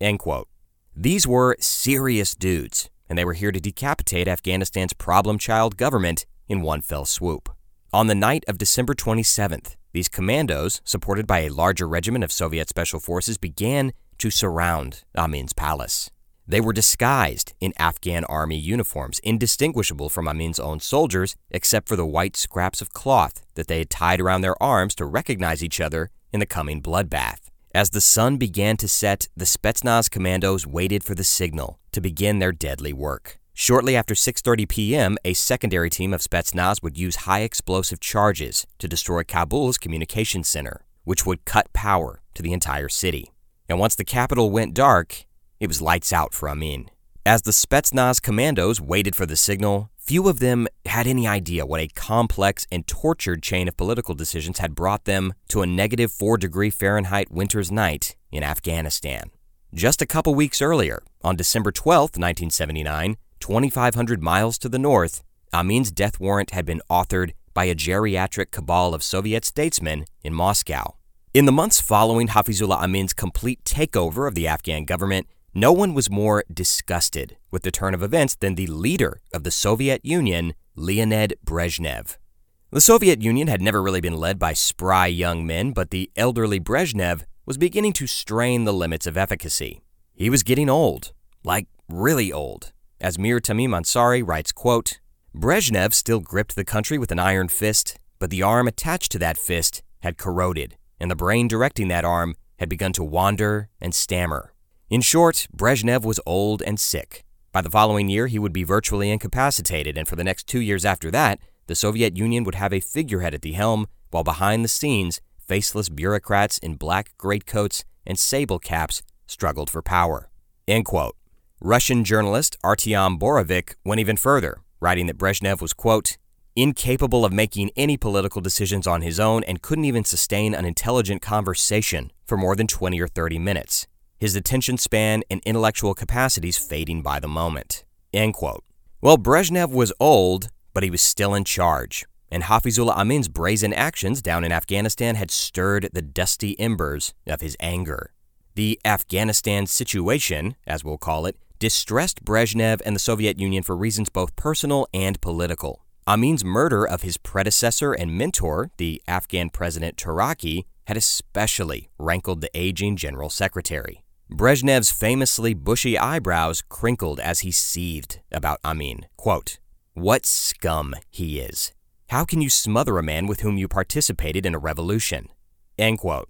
A: end quote. These were serious dudes, and they were here to decapitate Afghanistan's problem child government in one fell swoop. On the night of December 27th, these commandos, supported by a larger regiment of Soviet Special Forces, began to surround Amin's palace. They were disguised in Afghan army uniforms, indistinguishable from Amin's own soldiers, except for the white scraps of cloth that they had tied around their arms to recognize each other in the coming bloodbath. As the sun began to set, the Spetsnaz commandos waited for the signal to begin their deadly work. Shortly after 6:30 p.m., a secondary team of Spetsnaz would use high explosive charges to destroy Kabul's communication center, which would cut power to the entire city. And once the capital went dark, it was lights out for Amin. As the Spetsnaz commandos waited for the signal, few of them had any idea what a complex and tortured chain of political decisions had brought them to a negative 4 degree Fahrenheit winter's night in Afghanistan. Just a couple weeks earlier, on December 12, 1979, 2,500 miles to the north, Amin's death warrant had been authored by a geriatric cabal of Soviet statesmen in Moscow. In the months following Hafizullah Amin's complete takeover of the Afghan government, no one was more disgusted with the turn of events than the leader of the Soviet Union, Leonid Brezhnev. The Soviet Union had never really been led by spry young men, but the elderly Brezhnev was beginning to strain the limits of efficacy. He was getting old, like really old, as Mir Tamim Ansary writes, quote, Brezhnev still gripped the country with an iron fist, but the arm attached to that fist had corroded, and the brain directing that arm had begun to wander and stammer. In short, Brezhnev was old and sick. By the following year, he would be virtually incapacitated, and for the next two years after that, the Soviet Union would have a figurehead at the helm, while behind the scenes, faceless bureaucrats in black greatcoats and sable caps struggled for power. End quote. Russian journalist Artyom Borovik went even further, writing that Brezhnev was, quote, incapable of making any political decisions on his own and couldn't even sustain an intelligent conversation for more than 20 or 30 minutes. His attention span and intellectual capacities fading by the moment. End quote. Well, Brezhnev was old, but he was still in charge, and Hafizullah Amin's brazen actions down in Afghanistan had stirred the dusty embers of his anger. The Afghanistan situation, as we'll call it, distressed Brezhnev and the Soviet Union for reasons both personal and political. Amin's murder of his predecessor and mentor, the Afghan President Taraki, had especially rankled the aging General Secretary. Brezhnev's famously bushy eyebrows crinkled as he seethed about Amin. Quote, What scum he is. How can you smother a man with whom you participated in a revolution? End quote.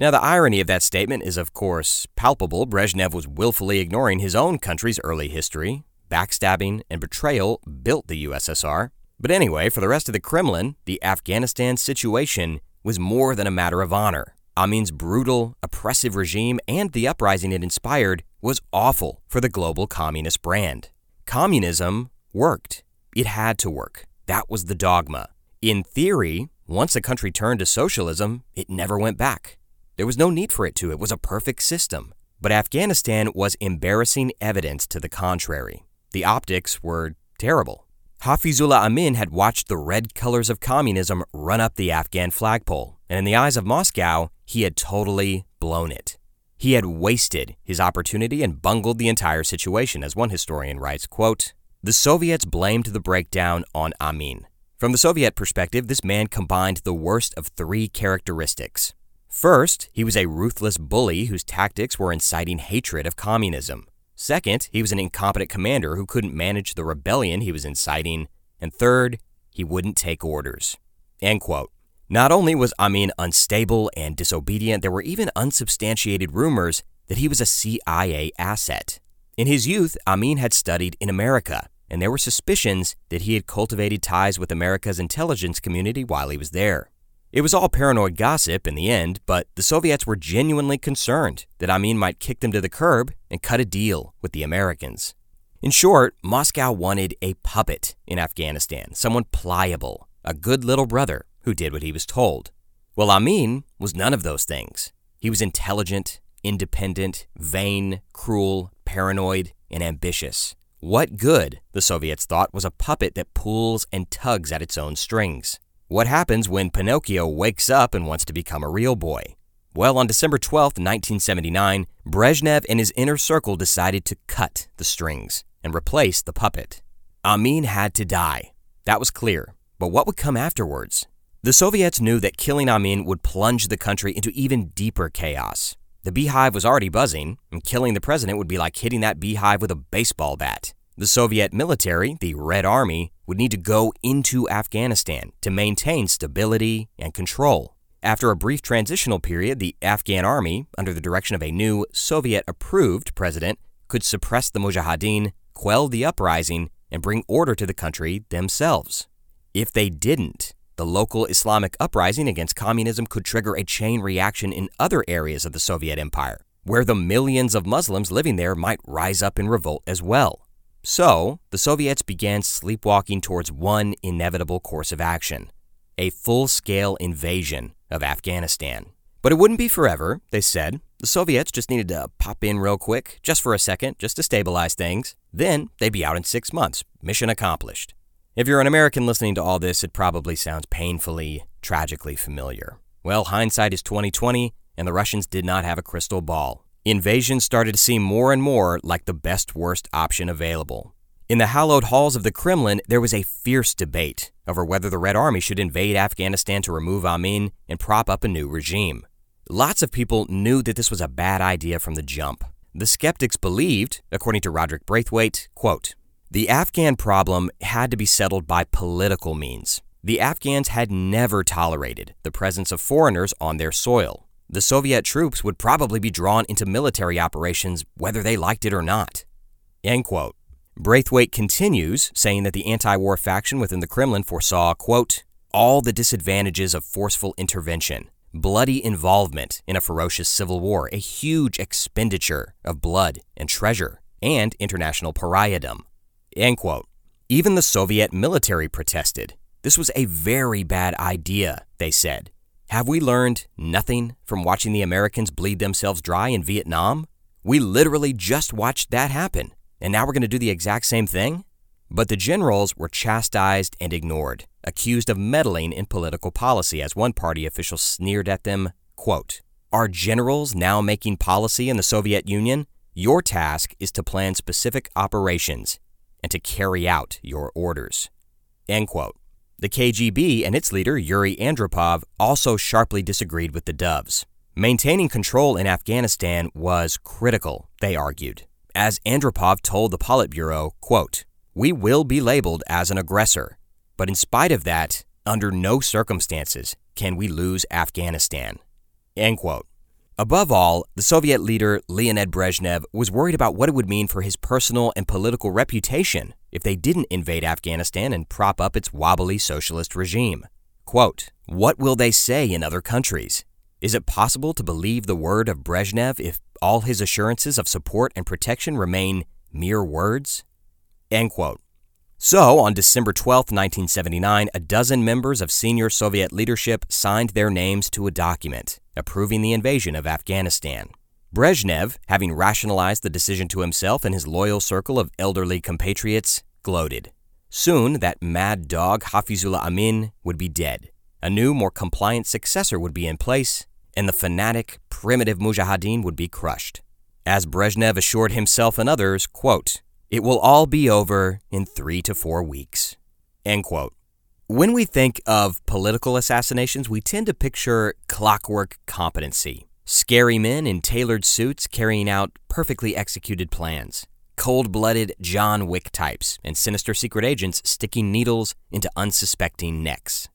A: Now, the irony of that statement is, of course, palpable. Brezhnev was willfully ignoring his own country's early history. Backstabbing and betrayal built the USSR. But anyway, for the rest of the Kremlin, the Afghanistan situation was more than a matter of honor. Amin's brutal, oppressive regime and the uprising it inspired was awful for the global communist brand. Communism worked. It had to work. That was the dogma. In theory, once a country turned to socialism, it never went back. There was no need for it to, it was a perfect system. But Afghanistan was embarrassing evidence to the contrary. The optics were terrible. Hafizullah Amin had watched the red colors of communism run up the Afghan flagpole, and in the eyes of Moscow, he had totally blown it. He had wasted his opportunity and bungled the entire situation, as one historian writes, quote, The Soviets blamed the breakdown on Amin. From the Soviet perspective, this man combined the worst of three characteristics. First, he was a ruthless bully whose tactics were inciting hatred of communism. Second, he was an incompetent commander who couldn't manage the rebellion he was inciting. And third, he wouldn't take orders. End quote. Not only was Amin unstable and disobedient, there were even unsubstantiated rumors that he was a CIA asset. In his youth, Amin had studied in America, and there were suspicions that he had cultivated ties with America's intelligence community while he was there. It was all paranoid gossip in the end, but the Soviets were genuinely concerned that Amin might kick them to the curb and cut a deal with the Americans. In short, Moscow wanted a puppet in Afghanistan, someone pliable, a good little brother who did what he was told. Well, Amin was none of those things. He was intelligent, independent, vain, cruel, paranoid, and ambitious. What good, the Soviets thought, was a puppet that pulls and tugs at its own strings? What happens when Pinocchio wakes up and wants to become a real boy? Well, on December 12, 1979, Brezhnev and his inner circle decided to cut the strings and replace the puppet. Amin had to die. That was clear. But what would come afterwards? The Soviets knew that killing Amin would plunge the country into even deeper chaos. The beehive was already buzzing, and killing the president would be like hitting that beehive with a baseball bat. The Soviet military, the Red Army, would need to go into Afghanistan to maintain stability and control. After a brief transitional period, the Afghan army, under the direction of a new Soviet approved president, could suppress the Mujahideen, quell the uprising, and bring order to the country themselves. If they didn't, the local Islamic uprising against communism could trigger a chain reaction in other areas of the Soviet Empire, where the millions of Muslims living there might rise up in revolt as well. So, the Soviets began sleepwalking towards one inevitable course of action a full scale invasion of Afghanistan. But it wouldn't be forever, they said. The Soviets just needed to pop in real quick, just for a second, just to stabilize things. Then they'd be out in six months. Mission accomplished. If you're an American listening to all this, it probably sounds painfully, tragically familiar. Well, hindsight is 2020, and the Russians did not have a crystal ball. Invasion started to seem more and more like the best worst option available. In the hallowed halls of the Kremlin, there was a fierce debate over whether the Red Army should invade Afghanistan to remove Amin and prop up a new regime. Lots of people knew that this was a bad idea from the jump. The skeptics believed, according to Rodric Braithwaite, quote, the Afghan problem had to be settled by political means. The Afghans had never tolerated the presence of foreigners on their soil the Soviet troops would probably be drawn into military operations whether they liked it or not. End quote. Braithwaite continues, saying that the anti war faction within the Kremlin foresaw, quote, all the disadvantages of forceful intervention, bloody involvement in a ferocious civil war, a huge expenditure of blood and treasure, and international pariahdom. End quote. Even the Soviet military protested. This was a very bad idea, they said. Have we learned nothing from watching the Americans bleed themselves dry in Vietnam? We literally just watched that happen, and now we're going to do the exact same thing? But the generals were chastised and ignored, accused of meddling in political policy, as one party official sneered at them, quote, Are generals now making policy in the Soviet Union? Your task is to plan specific operations and to carry out your orders. End quote. The KGB and its leader, Yuri Andropov, also sharply disagreed with the Doves. Maintaining control in Afghanistan was critical, they argued. As Andropov told the Politburo, quote, We will be labeled as an aggressor, but in spite of that, under no circumstances can we lose Afghanistan. End quote. Above all, the Soviet leader Leonid Brezhnev was worried about what it would mean for his personal and political reputation if they didn't invade Afghanistan and prop up its wobbly socialist regime. Quote, What will they say in other countries? Is it possible to believe the word of Brezhnev if all his assurances of support and protection remain mere words? End quote. So, on December 12, 1979, a dozen members of senior Soviet leadership signed their names to a document approving the invasion of Afghanistan. Brezhnev, having rationalized the decision to himself and his loyal circle of elderly compatriots, gloated. Soon, that mad dog Hafizullah Amin would be dead. A new, more compliant successor would be in place, and the fanatic, primitive Mujahideen would be crushed. As Brezhnev assured himself and others, quote, it will all be over in three to four weeks. End quote. When we think of political assassinations, we tend to picture clockwork competency. Scary men in tailored suits carrying out perfectly executed plans. Cold blooded John Wick types and sinister secret agents sticking needles into unsuspecting necks.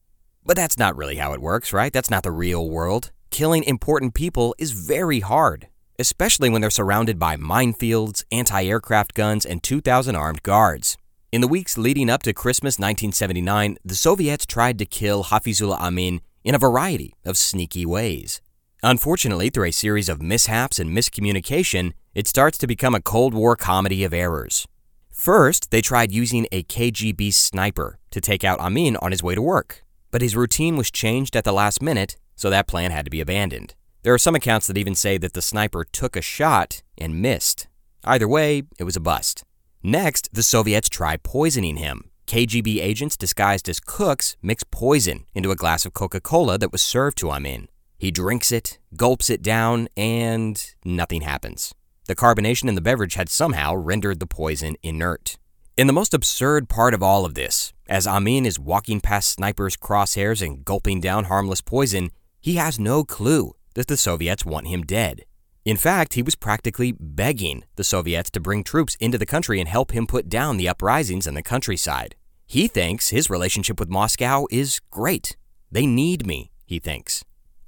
A: But that's not really how it works, right? That's not the real world. Killing important people is very hard especially when they're surrounded by minefields, anti aircraft guns, and 2,000 armed guards. In the weeks leading up to Christmas 1979, the Soviets tried to kill Hafizullah Amin in a variety of sneaky ways. Unfortunately, through a series of mishaps and miscommunication, it starts to become a Cold War comedy of errors. First, they tried using a KGB sniper to take out Amin on his way to work, but his routine was changed at the last minute, so that plan had to be abandoned. There are some accounts that even say that the sniper took a shot and missed. Either way, it was a bust. Next, the Soviets try poisoning him. KGB agents disguised as cooks mix poison into a glass of Coca Cola that was served to Amin. He drinks it, gulps it down, and nothing happens. The carbonation in the beverage had somehow rendered the poison inert. In the most absurd part of all of this, as Amin is walking past snipers' crosshairs and gulping down harmless poison, he has no clue that the Soviets want him dead. In fact, he was practically begging the Soviets to bring troops into the country and help him put down the uprisings in the countryside. He thinks his relationship with Moscow is great. They need me, he thinks.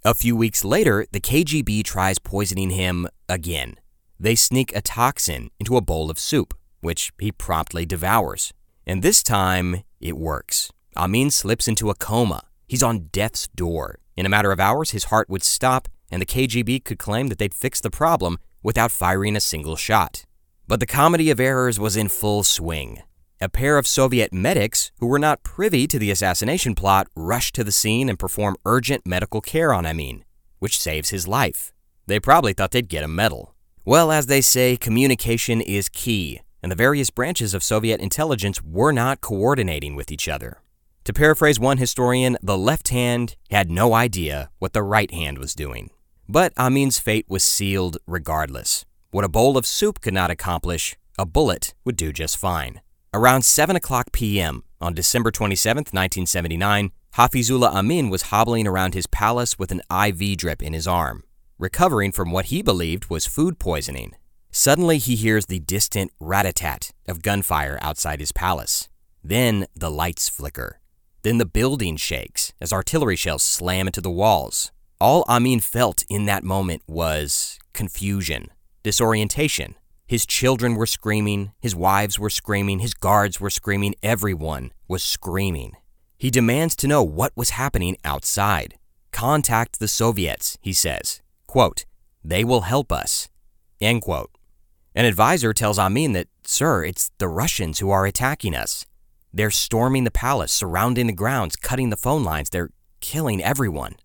A: A few weeks later, the KGB tries poisoning him again. They sneak a toxin into a bowl of soup, which he promptly devours. And this time, it works. Amin slips into a coma. He's on death's door. In a matter of hours, his heart would stop and the KGB could claim that they'd fixed the problem without firing a single shot. But the comedy of errors was in full swing. A pair of Soviet medics who were not privy to the assassination plot rush to the scene and perform urgent medical care on Amin, which saves his life. They probably thought they'd get a medal. Well, as they say, communication is key, and the various branches of Soviet intelligence were not coordinating with each other. To paraphrase one historian, the left hand had no idea what the right hand was doing. But Amin's fate was sealed regardless. What a bowl of soup could not accomplish, a bullet would do just fine. Around 7 o'clock p.m. on December 27, 1979, Hafizullah Amin was hobbling around his palace with an IV drip in his arm, recovering from what he believed was food poisoning. Suddenly, he hears the distant rat-a-tat of gunfire outside his palace. Then the lights flicker. Then the building shakes as artillery shells slam into the walls. All Amin felt in that moment was confusion, disorientation. His children were screaming, his wives were screaming, his guards were screaming, everyone was screaming. He demands to know what was happening outside. Contact the Soviets, he says. Quote, they will help us. End quote. An advisor tells Amin that, Sir, it's the Russians who are attacking us. They're storming the palace, surrounding the grounds, cutting the phone lines, they're killing everyone.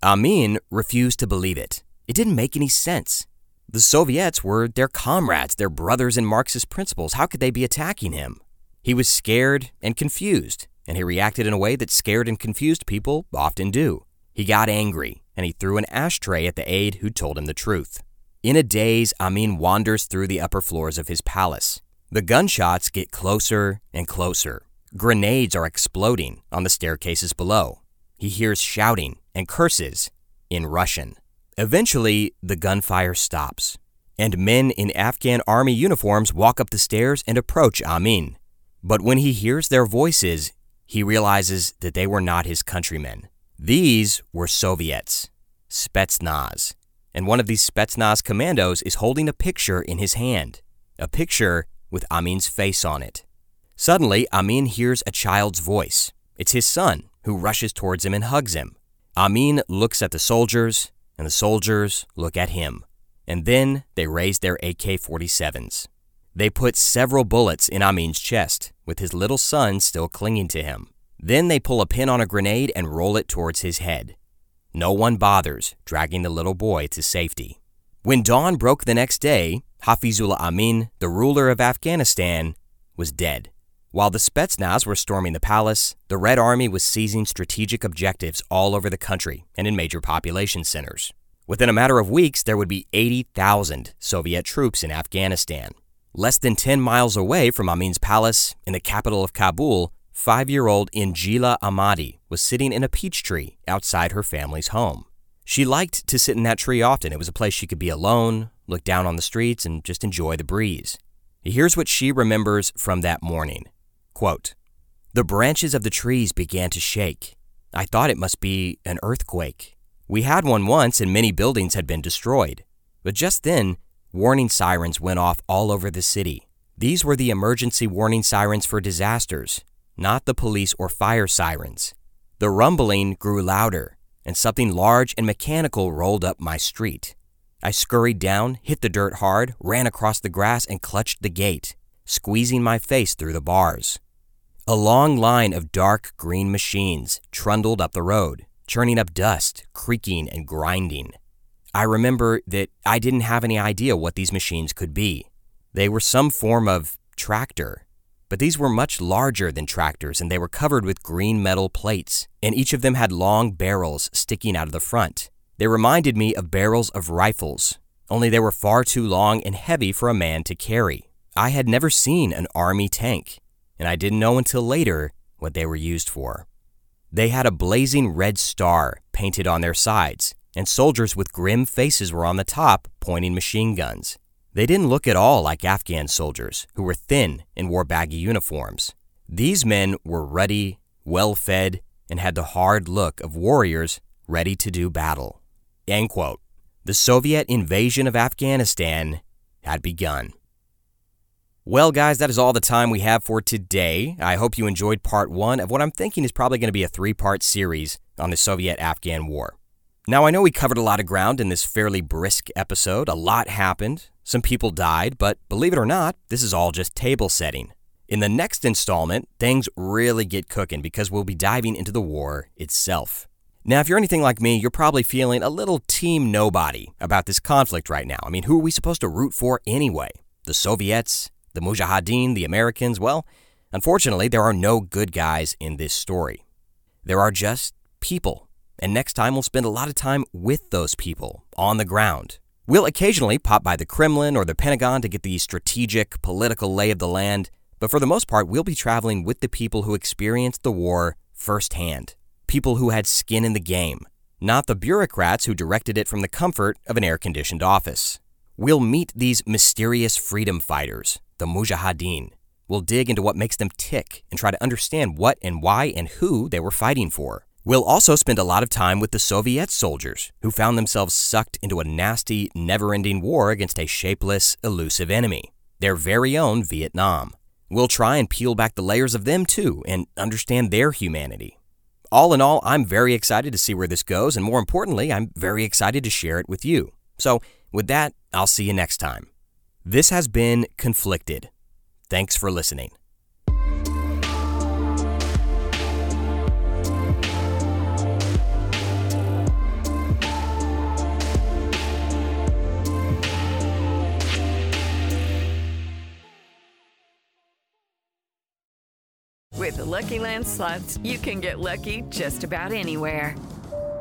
A: Amin refused to believe it. It didn't make any sense. The Soviets were their comrades, their brothers in Marxist principles. How could they be attacking him? He was scared and confused, and he reacted in a way that scared and confused people often do. He got angry, and he threw an ashtray at the aide who told him the truth. In a daze, Amin wanders through the upper floors of his palace. The gunshots get closer and closer. Grenades are exploding on the staircases below. He hears shouting and curses in Russian. Eventually, the gunfire stops, and men in Afghan army uniforms walk up the stairs and approach Amin. But when he hears their voices, he realizes that they were not his countrymen. These were Soviets, Spetsnaz, and one of these Spetsnaz commandos is holding a picture in his hand, a picture with Amin's face on it. Suddenly, Amin hears a child's voice. It's his son, who rushes towards him and hugs him. Amin looks at the soldiers, and the soldiers look at him. And then they raise their AK 47s. They put several bullets in Amin's chest, with his little son still clinging to him. Then they pull a pin on a grenade and roll it towards his head. No one bothers dragging the little boy to safety. When dawn broke the next day, Hafizullah Amin, the ruler of Afghanistan, was dead. While the Spetsnaz were storming the palace, the Red Army was seizing strategic objectives all over the country and in major population centers. Within a matter of weeks, there would be 80,000 Soviet troops in Afghanistan. Less than 10 miles away from Amin's palace, in the capital of Kabul, five year old Injila Ahmadi was sitting in a peach tree outside her family's home. She liked to sit in that tree often. It was a place she could be alone, look down on the streets, and just enjoy the breeze. Here's what she remembers from that morning. Quote, the branches of the trees began to shake. I thought it must be an earthquake. We had one once and many buildings had been destroyed. But just then, warning sirens went off all over the city. These were the emergency warning sirens for disasters, not the police or fire sirens. The rumbling grew louder, and something large and mechanical rolled up my street. I scurried down, hit the dirt hard, ran across the grass, and clutched the gate, squeezing my face through the bars. A long line of dark green machines trundled up the road, churning up dust, creaking and grinding. I remember that I didn't have any idea what these machines could be. They were some form of tractor, but these were much larger than tractors and they were covered with green metal plates, and each of them had long barrels sticking out of the front. They reminded me of barrels of rifles, only they were far too long and heavy for a man to carry. I had never seen an army tank, and I didn't know until later what they were used for. They had a blazing red star painted on their sides, and soldiers with grim faces were on the top pointing machine guns. They didn't look at all like Afghan soldiers, who were thin and wore baggy uniforms. These men were ruddy, well fed, and had the hard look of warriors ready to do battle. The Soviet invasion of Afghanistan had begun. Well, guys, that is all the time we have for today. I hope you enjoyed part one of what I'm thinking is probably going to be a three part series on the Soviet Afghan War. Now, I know we covered a lot of ground in this fairly brisk episode. A lot happened. Some people died, but believe it or not, this is all just table setting. In the next installment, things really get cooking because we'll be diving into the war itself. Now, if you're anything like me, you're probably feeling a little team nobody about this conflict right now. I mean, who are we supposed to root for anyway? The Soviets? The Mujahideen, the Americans, well, unfortunately, there are no good guys in this story. There are just people. And next time, we'll spend a lot of time with those people on the ground. We'll occasionally pop by the Kremlin or the Pentagon to get the strategic, political lay of the land, but for the most part, we'll be traveling with the people who experienced the war firsthand. People who had skin in the game, not the bureaucrats who directed it from the comfort of an air conditioned office. We'll meet these mysterious freedom fighters the Mujahideen. We'll dig into what makes them tick and try to understand what and why and who they were fighting for. We'll also spend a lot of time with the Soviet soldiers who found themselves sucked into a nasty, never ending war against a shapeless, elusive enemy, their very own Vietnam. We'll try and peel back the layers of them too and understand their humanity. All in all, I'm very excited to see where this goes, and more importantly, I'm very excited to share it with you. So, with that, I'll see you next time. This has been Conflicted. Thanks for listening.
C: With the Lucky Land slots, you can get lucky just about anywhere.